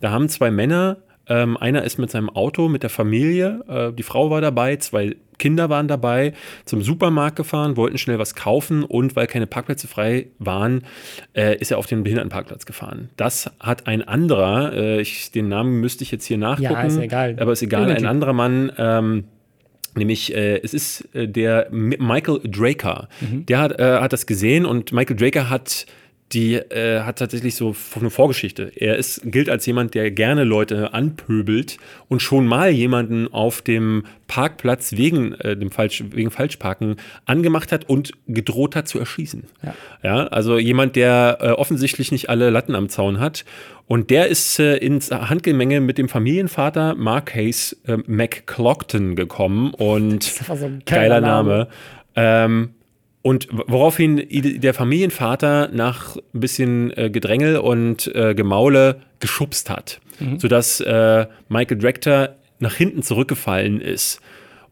da haben zwei Männer ähm, einer ist mit seinem Auto, mit der Familie, äh, die Frau war dabei, zwei Kinder waren dabei, zum Supermarkt gefahren, wollten schnell was kaufen und weil keine Parkplätze frei waren, äh, ist er auf den Behindertenparkplatz gefahren. Das hat ein anderer, äh, ich, den Namen müsste ich jetzt hier nachgucken, ja, ist egal. aber ist egal, ein anderer Mann, ähm, Nämlich, äh, es ist äh, der Michael Draker. Mhm. Der hat, äh, hat das gesehen und Michael Draker hat die äh, hat tatsächlich so eine Vorgeschichte. Er ist, gilt als jemand, der gerne Leute anpöbelt und schon mal jemanden auf dem Parkplatz wegen äh, dem Falsch, wegen Falschparken angemacht hat und gedroht hat zu erschießen. Ja, ja also jemand, der äh, offensichtlich nicht alle Latten am Zaun hat. Und der ist äh, ins Handgemenge mit dem Familienvater Mark Hayes äh, McClockton gekommen und so geiler Name. Name. Ähm, und woraufhin der Familienvater nach ein bisschen äh, Gedrängel und äh, Gemaule geschubst hat, mhm. sodass äh, Michael Director nach hinten zurückgefallen ist.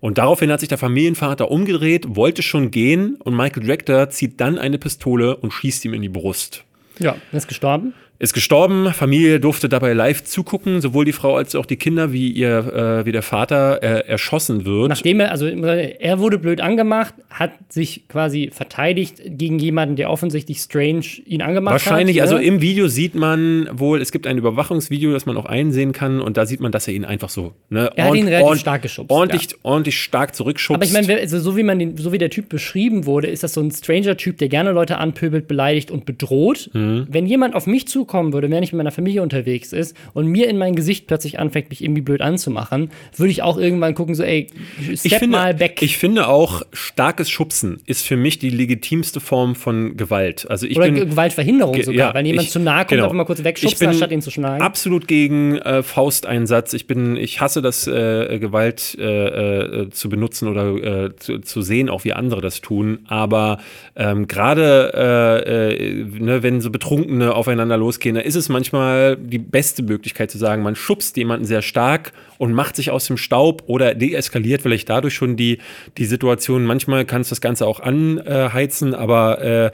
Und daraufhin hat sich der Familienvater umgedreht, wollte schon gehen und Michael Director zieht dann eine Pistole und schießt ihm in die Brust. Ja, er ist gestorben ist gestorben. Familie durfte dabei live zugucken, sowohl die Frau als auch die Kinder, wie ihr, äh, wie der Vater äh, erschossen wird. Nachdem er, also er wurde blöd angemacht, hat sich quasi verteidigt gegen jemanden, der offensichtlich Strange ihn angemacht Wahrscheinlich, hat. Wahrscheinlich, also im Video sieht man wohl, es gibt ein Überwachungsvideo, das man auch einsehen kann und da sieht man, dass er ihn einfach so, ne, er hat ihn relativ stark geschubst. Ordentlich, ja. ordentlich stark zurückschubst. Aber ich meine, also so wie man den, so wie der Typ beschrieben wurde, ist das so ein Stranger-Typ, der gerne Leute anpöbelt, beleidigt und bedroht. Mhm. Wenn jemand auf mich zukommt, kommen würde, wenn ich mit meiner Familie unterwegs ist und mir in mein Gesicht plötzlich anfängt, mich irgendwie blöd anzumachen, würde ich auch irgendwann gucken, so, ey, step finde, mal back. Ich finde auch, starkes Schubsen ist für mich die legitimste Form von Gewalt. Also ich Oder bin, Gewaltverhinderung sogar, ja, wenn jemand ich, zu nahe kommt, genau. einfach mal kurz wegschubsen, anstatt ihn zu schlagen. Absolut gegen äh, Fausteinsatz. Ich bin, ich hasse das, äh, Gewalt äh, äh zu benutzen oder äh, zu, zu, sehen, auch wie andere das tun. Aber ähm, gerade, äh, ne, wenn so Betrunkene aufeinander losgehen, da ist es manchmal die beste Möglichkeit zu sagen, man schubst jemanden sehr stark und macht sich aus dem Staub oder deeskaliert vielleicht dadurch schon die, die Situation. Manchmal kann es das Ganze auch anheizen, aber äh,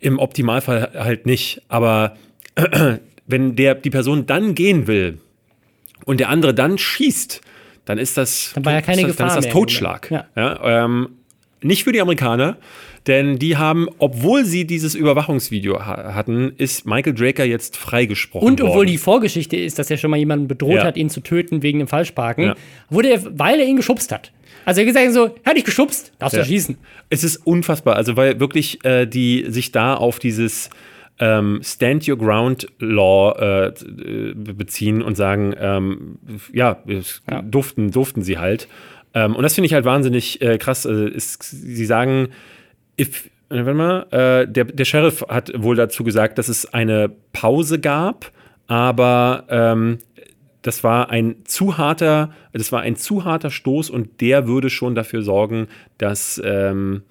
im Optimalfall halt nicht. Aber <clears throat> wenn der, die Person dann gehen will und der andere dann schießt, dann ist das, dann war ja keine das, Gefahr dann ist das Totschlag. Ja. Ja, ähm, nicht für die Amerikaner, denn die haben, obwohl sie dieses Überwachungsvideo ha hatten, ist Michael Draker jetzt freigesprochen Und obwohl worden. die Vorgeschichte ist, dass er schon mal jemanden bedroht ja. hat, ihn zu töten wegen dem Falschparken, ja. wurde er, weil er ihn geschubst hat. Also er hat gesagt so, hat dich geschubst, darfst du ja. schießen. Es ist unfassbar, also weil wirklich äh, die sich da auf dieses ähm, Stand Your Ground Law äh, beziehen und sagen, ähm, ja, ja, durften, durften sie halt. Ähm, und das finde ich halt wahnsinnig äh, krass. Also ist, sie sagen, if, warte mal, äh, der, der Sheriff hat wohl dazu gesagt, dass es eine Pause gab, aber ähm, das war ein zu harter, das war ein zu harter Stoß und der würde schon dafür sorgen, dass ähm,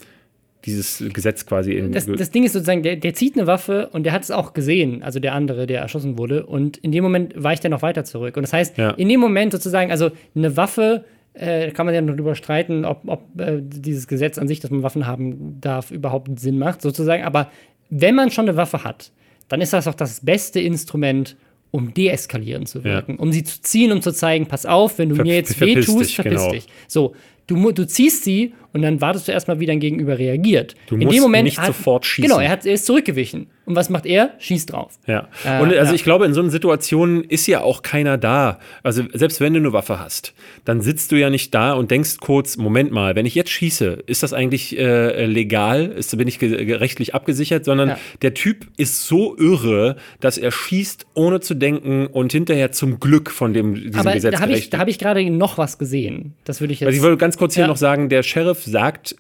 dieses Gesetz quasi in. Das, das Ding ist sozusagen, der, der, zieht eine Waffe und der hat es auch gesehen, also der andere, der erschossen wurde. Und in dem Moment weicht er noch weiter zurück. Und das heißt, ja. in dem Moment sozusagen, also eine Waffe, äh, kann man ja noch darüber streiten, ob, ob äh, dieses Gesetz an sich, dass man Waffen haben darf, überhaupt Sinn macht, sozusagen. Aber wenn man schon eine Waffe hat, dann ist das auch das beste Instrument, um deeskalieren zu wirken, ja. um sie zu ziehen, um zu zeigen, pass auf, wenn du Ver mir jetzt wehtust, verpiss genau. dich. So, du, du ziehst sie und dann wartest du erstmal, wie dein Gegenüber reagiert. Du In musst dem Moment nicht hat, sofort schießen. Genau, er, hat, er ist zurückgewichen. Und was macht er? Schießt drauf. Ja. Äh, und also ja. ich glaube, in so einer Situation ist ja auch keiner da. Also selbst wenn du eine Waffe hast, dann sitzt du ja nicht da und denkst kurz, Moment mal, wenn ich jetzt schieße, ist das eigentlich äh, legal? Ist, bin ich rechtlich abgesichert? Sondern ja. der Typ ist so irre, dass er schießt, ohne zu denken und hinterher zum Glück von dem, diesem Aber Gesetz da habe ich, hab ich gerade noch was gesehen. Das würde ich jetzt. Also ich wollte ganz kurz hier ja. noch sagen, der Sheriff sagt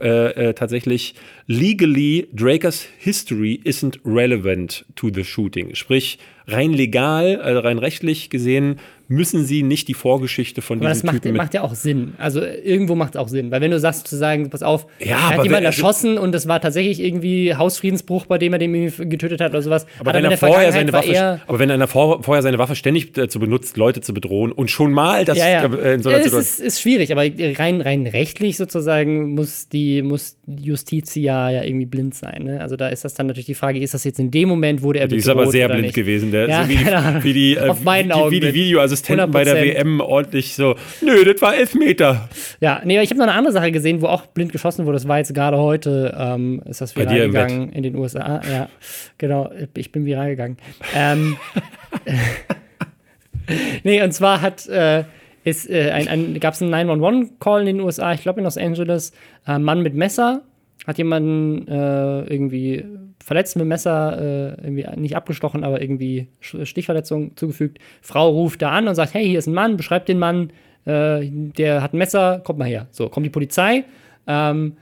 äh, äh, tatsächlich legally Drakers history isn't relevant to the shooting. Sprich, rein legal, also rein rechtlich gesehen müssen sie nicht die Vorgeschichte von aber diesem das macht, Typen macht ja auch Sinn. Also irgendwo macht es auch Sinn. Weil wenn du sagst, zu sagen, pass auf, ja, er hat jemanden erschossen und es war tatsächlich irgendwie Hausfriedensbruch, bei dem er den getötet hat oder sowas. Aber, wenn, er vorher seine Waffe, aber wenn einer vor, vorher seine Waffe ständig dazu benutzt, Leute zu bedrohen und schon mal das ja, ja. Äh, in so einer ja, Situation. Ist, ist schwierig, aber rein, rein rechtlich sozusagen muss die muss Justitia ja irgendwie blind sein. Ne? Also da ist das dann natürlich die Frage, ist das jetzt in dem Moment, wurde er bedroht Die ist aber sehr blind nicht? gewesen. Der, ja, so wie, die, wie die, äh, Auf meinen Augen wie die Videoassistenten bei der WM ordentlich so, nö, das war elf Meter. Ja, nee, ich habe noch eine andere Sache gesehen, wo auch blind geschossen wurde. Das war jetzt gerade heute, ähm, ist das viral gegangen in den USA. Ja, genau, ich bin viral gegangen. ähm, <laughs> nee, und zwar hat äh, äh, ein, ein, gab es einen 911-Call in den USA, ich glaube in Los Angeles, äh, Mann mit Messer hat jemanden äh, irgendwie verletzt mit dem Messer, äh, irgendwie nicht abgestochen, aber irgendwie Stichverletzung zugefügt. Frau ruft da an und sagt, hey, hier ist ein Mann, beschreibt den Mann, äh, der hat ein Messer, kommt mal her. So, kommt die Polizei. Ähm,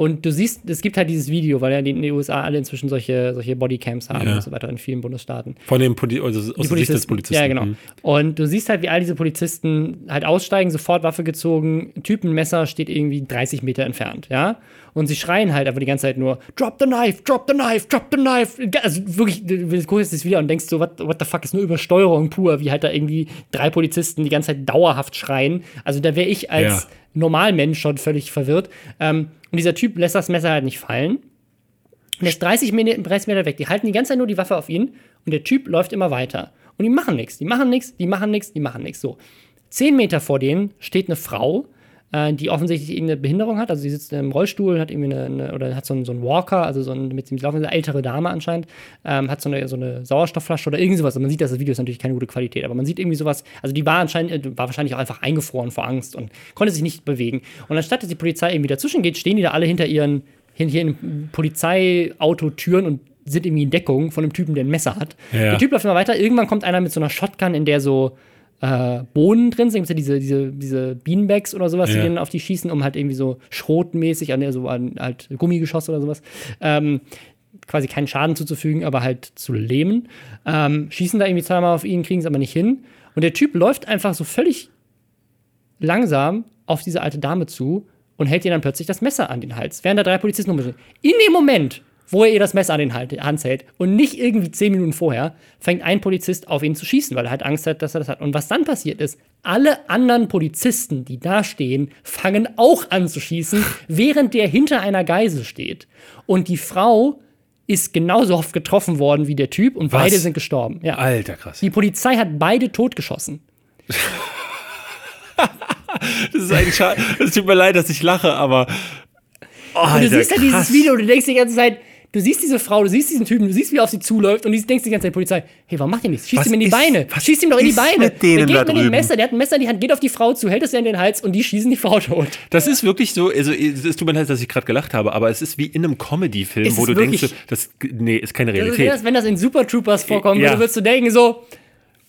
und du siehst, es gibt halt dieses Video, weil ja in den USA alle inzwischen solche, solche Bodycams haben ja. und so weiter in vielen Bundesstaaten. Von den Poli also aus der Sicht des Polizisten. Ja, genau. Mhm. Und du siehst halt, wie all diese Polizisten halt aussteigen, sofort Waffe gezogen, Typenmesser steht irgendwie 30 Meter entfernt, ja. Und sie schreien halt einfach die ganze Zeit nur, drop the knife, drop the knife, drop the knife. Also wirklich, du guckst das wieder und denkst so, what, what the fuck, ist nur Übersteuerung pur, wie halt da irgendwie drei Polizisten die ganze Zeit dauerhaft schreien. Also da wäre ich als ja. Normalmensch schon völlig verwirrt. Ähm, und dieser Typ lässt das Messer halt nicht fallen. Und er ist 30 Meter, 30 Meter weg. Die halten die ganze Zeit nur die Waffe auf ihn und der Typ läuft immer weiter. Und die machen nichts, die machen nichts, die machen nichts, die machen nichts. So. Zehn Meter vor denen steht eine Frau, äh, die offensichtlich irgendeine Behinderung hat. Also sie sitzt im Rollstuhl, hat irgendwie eine, eine oder hat so einen, so einen Walker, also so ein, mit dem Laufen, eine ältere Dame anscheinend, ähm, hat so eine, so eine Sauerstoffflasche oder irgend sowas. Also man sieht, dass das Video ist natürlich keine gute Qualität, aber man sieht irgendwie sowas. Also die war anscheinend, äh, war wahrscheinlich auch einfach eingefroren vor Angst und konnte sich nicht bewegen. Und anstatt dass die Polizei irgendwie dazwischen geht, stehen die da alle hinter ihren, hier in Polizeiautotüren und sind irgendwie in Deckung von einem Typen, der ein Messer hat. Ja. Der Typ läuft immer weiter. Irgendwann kommt einer mit so einer Shotgun, in der so äh, Bohnen drin sind. Gibt ja diese, diese, diese Beanbags oder sowas, ja. die dann auf die schießen, um halt irgendwie so schrotmäßig an so an halt Gummigeschoss oder sowas. Ähm, quasi keinen Schaden zuzufügen, aber halt zu lähmen. Ähm, schießen da irgendwie zweimal auf ihn, kriegen es aber nicht hin. Und der Typ läuft einfach so völlig langsam auf diese alte Dame zu und hält ihr dann plötzlich das Messer an den Hals, während da drei Polizisten rumstehen. In dem Moment, wo er ihr das Messer an den Hals hält und nicht irgendwie zehn Minuten vorher, fängt ein Polizist auf ihn zu schießen, weil er halt Angst hat, dass er das hat. Und was dann passiert ist, alle anderen Polizisten, die da stehen, fangen auch an zu schießen, <laughs> während der hinter einer Geisel steht. Und die Frau ist genauso oft getroffen worden wie der Typ und was? beide sind gestorben. Ja. Alter, krass. Die Polizei hat beide totgeschossen. <laughs> das ist eigentlich schade. Es tut mir leid, dass ich lache, aber. Oh, Alter, und du siehst ja halt dieses Video und du denkst die ganze Zeit, du siehst diese Frau, du siehst diesen Typen, du siehst, wie er auf sie zuläuft und du denkst die ganze Zeit, Polizei, hey, warum macht ihr nichts? Schießt ihm in die ist, Beine. Schießt ihm doch in die Beine. Mit denen der geht mit dem Messer, der hat ein Messer in die Hand, geht auf die Frau zu, hält es ihr in den Hals und die schießen die Frau tot. Das ist wirklich so, also es tut mir leid, dass ich gerade gelacht habe, aber es ist wie in einem Comedy-Film, wo du denkst, das, nee, ist keine Realität. Das, wenn das in Super Troopers vorkommen ja. würde, würdest du denken so,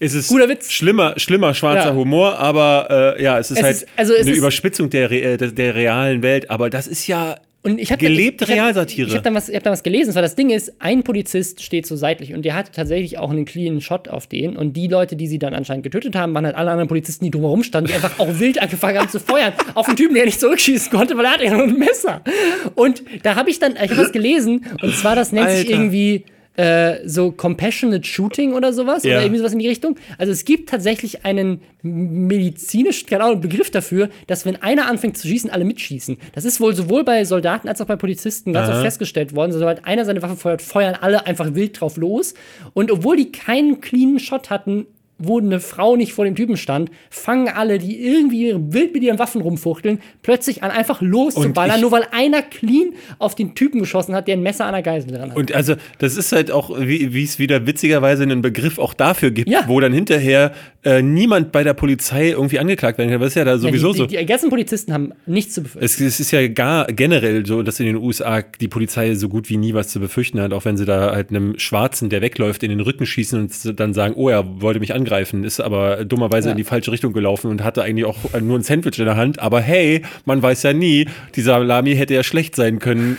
es ist Guter Witz. schlimmer, schlimmer schwarzer ja. Humor, aber äh, ja, es ist es halt ist, also es eine Überspitzung der, der, der realen Welt. Aber das ist ja Und ich habe gelebte Realsatire. Ich habe da, was, hab da was gelesen. Zwar das Ding ist, ein Polizist steht so seitlich und der hatte tatsächlich auch einen cleanen Shot auf den. Und die Leute, die sie dann anscheinend getötet haben, waren halt alle anderen Polizisten, die drumherum standen, die einfach auch wild angefangen haben zu feuern <laughs> auf einen Typen, der nicht zurückschießen konnte, weil er hatte ja noch ein Messer. Und da habe ich dann, ich hab was gelesen. Und zwar, das nennt Alter. sich irgendwie äh, so Compassionate Shooting oder sowas ja. oder irgendwie sowas in die Richtung. Also es gibt tatsächlich einen medizinischen, keine Ahnung, Begriff dafür, dass wenn einer anfängt zu schießen, alle mitschießen. Das ist wohl sowohl bei Soldaten als auch bei Polizisten ganz oft festgestellt worden. Sobald einer seine Waffe feuert, feuern alle einfach wild drauf los. Und obwohl die keinen cleanen Shot hatten, wo eine Frau nicht vor dem Typen stand, fangen alle, die irgendwie wild mit ihren Waffen rumfuchteln, plötzlich an, einfach loszuballern, nur weil einer clean auf den Typen geschossen hat, der ein Messer an der Geisel dran hat. Und also, das ist halt auch, wie es wieder witzigerweise einen Begriff auch dafür gibt, ja. wo dann hinterher äh, niemand bei der Polizei irgendwie angeklagt werden kann. Das ist ja da sowieso ja, die, so. Die, die ganzen Polizisten haben nichts zu befürchten. Es, es, ist ja gar generell so, dass in den USA die Polizei so gut wie nie was zu befürchten hat, auch wenn sie da halt einem Schwarzen, der wegläuft, in den Rücken schießen und dann sagen, oh, er wollte mich angreifen, ist aber dummerweise ja. in die falsche Richtung gelaufen und hatte eigentlich auch nur ein Sandwich in der Hand. Aber hey, man weiß ja nie, dieser Salami hätte ja schlecht sein können.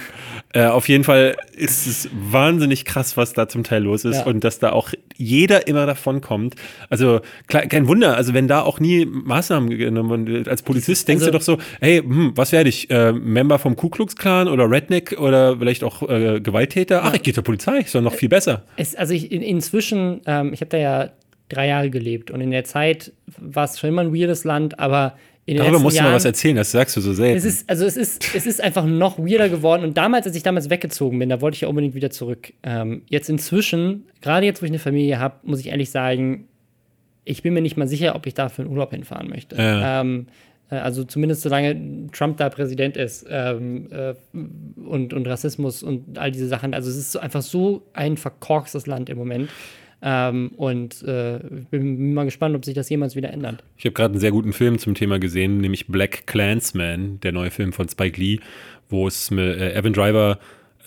Äh, auf jeden Fall ist es wahnsinnig krass, was da zum Teil los ist ja. und dass da auch jeder immer davon kommt. Also kein Wunder, also wenn da auch nie Maßnahmen genommen werden. Als Polizist denkst also, du doch so, hey, hm, was werde ich? Äh, Member vom Ku Klux Klan oder Redneck oder vielleicht auch äh, Gewalttäter? Ach, ich gehe zur Polizei, ist doch noch viel besser. Es, also ich, in, inzwischen, ähm, ich habe da ja drei Jahre gelebt und in der Zeit war es schon immer ein weirdes Land, aber in Darüber musst du mal was erzählen, das sagst du so selten. Es ist, also es ist, es ist einfach noch weirder geworden. Und damals, als ich damals weggezogen bin, da wollte ich ja unbedingt wieder zurück. Ähm, jetzt inzwischen, gerade jetzt, wo ich eine Familie habe, muss ich ehrlich sagen, ich bin mir nicht mal sicher, ob ich da für einen Urlaub hinfahren möchte. Ja. Ähm, äh, also zumindest solange Trump da Präsident ist ähm, äh, und, und Rassismus und all diese Sachen. Also es ist einfach so ein verkorkstes Land im Moment. Ähm, und äh, bin mal gespannt, ob sich das jemals wieder ändert. Ich habe gerade einen sehr guten Film zum Thema gesehen, nämlich Black Clansman, der neue Film von Spike Lee, wo es mit, äh, Evan Driver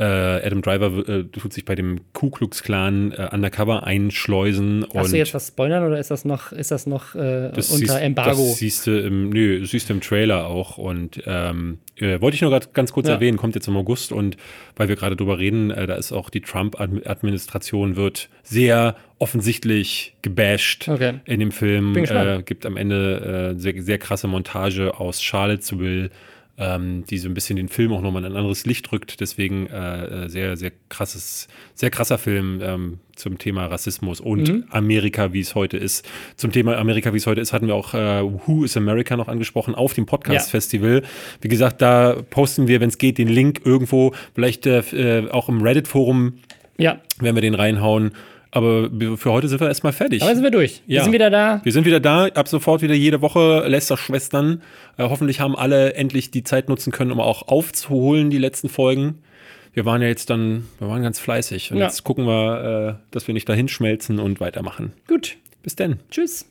Adam Driver äh, tut sich bei dem Ku Klux Klan äh, undercover einschleusen. Hast du jetzt was spoilern oder ist das noch, ist das noch äh, das unter siehst, Embargo? Das siehst du im, nö, siehst du im Trailer auch. Und ähm, äh, wollte ich nur ganz kurz ja. erwähnen, kommt jetzt im August und weil wir gerade drüber reden, äh, da ist auch die Trump-Administration wird sehr offensichtlich gebasht okay. in dem Film. Äh, gibt am Ende äh, sehr, sehr krasse Montage aus Charlottesville ähm, die so ein bisschen den Film auch nochmal in ein anderes Licht rückt. Deswegen äh, äh, sehr, sehr krasses, sehr krasser Film ähm, zum Thema Rassismus und mhm. Amerika, wie es heute ist. Zum Thema Amerika, wie es heute ist, hatten wir auch äh, Who is America noch angesprochen auf dem Podcast-Festival. Ja. Wie gesagt, da posten wir, wenn es geht, den Link irgendwo, vielleicht äh, äh, auch im Reddit-Forum, ja. werden wir den reinhauen. Aber für heute sind wir erstmal fertig. Aber sind wir durch. Ja. Wir sind wieder da. Wir sind wieder da. Ab sofort wieder jede Woche Lester-Schwestern. Äh, hoffentlich haben alle endlich die Zeit nutzen können, um auch aufzuholen, die letzten Folgen. Wir waren ja jetzt dann, wir waren ganz fleißig. Und ja. jetzt gucken wir, äh, dass wir nicht dahin schmelzen und weitermachen. Gut. Bis dann. Tschüss.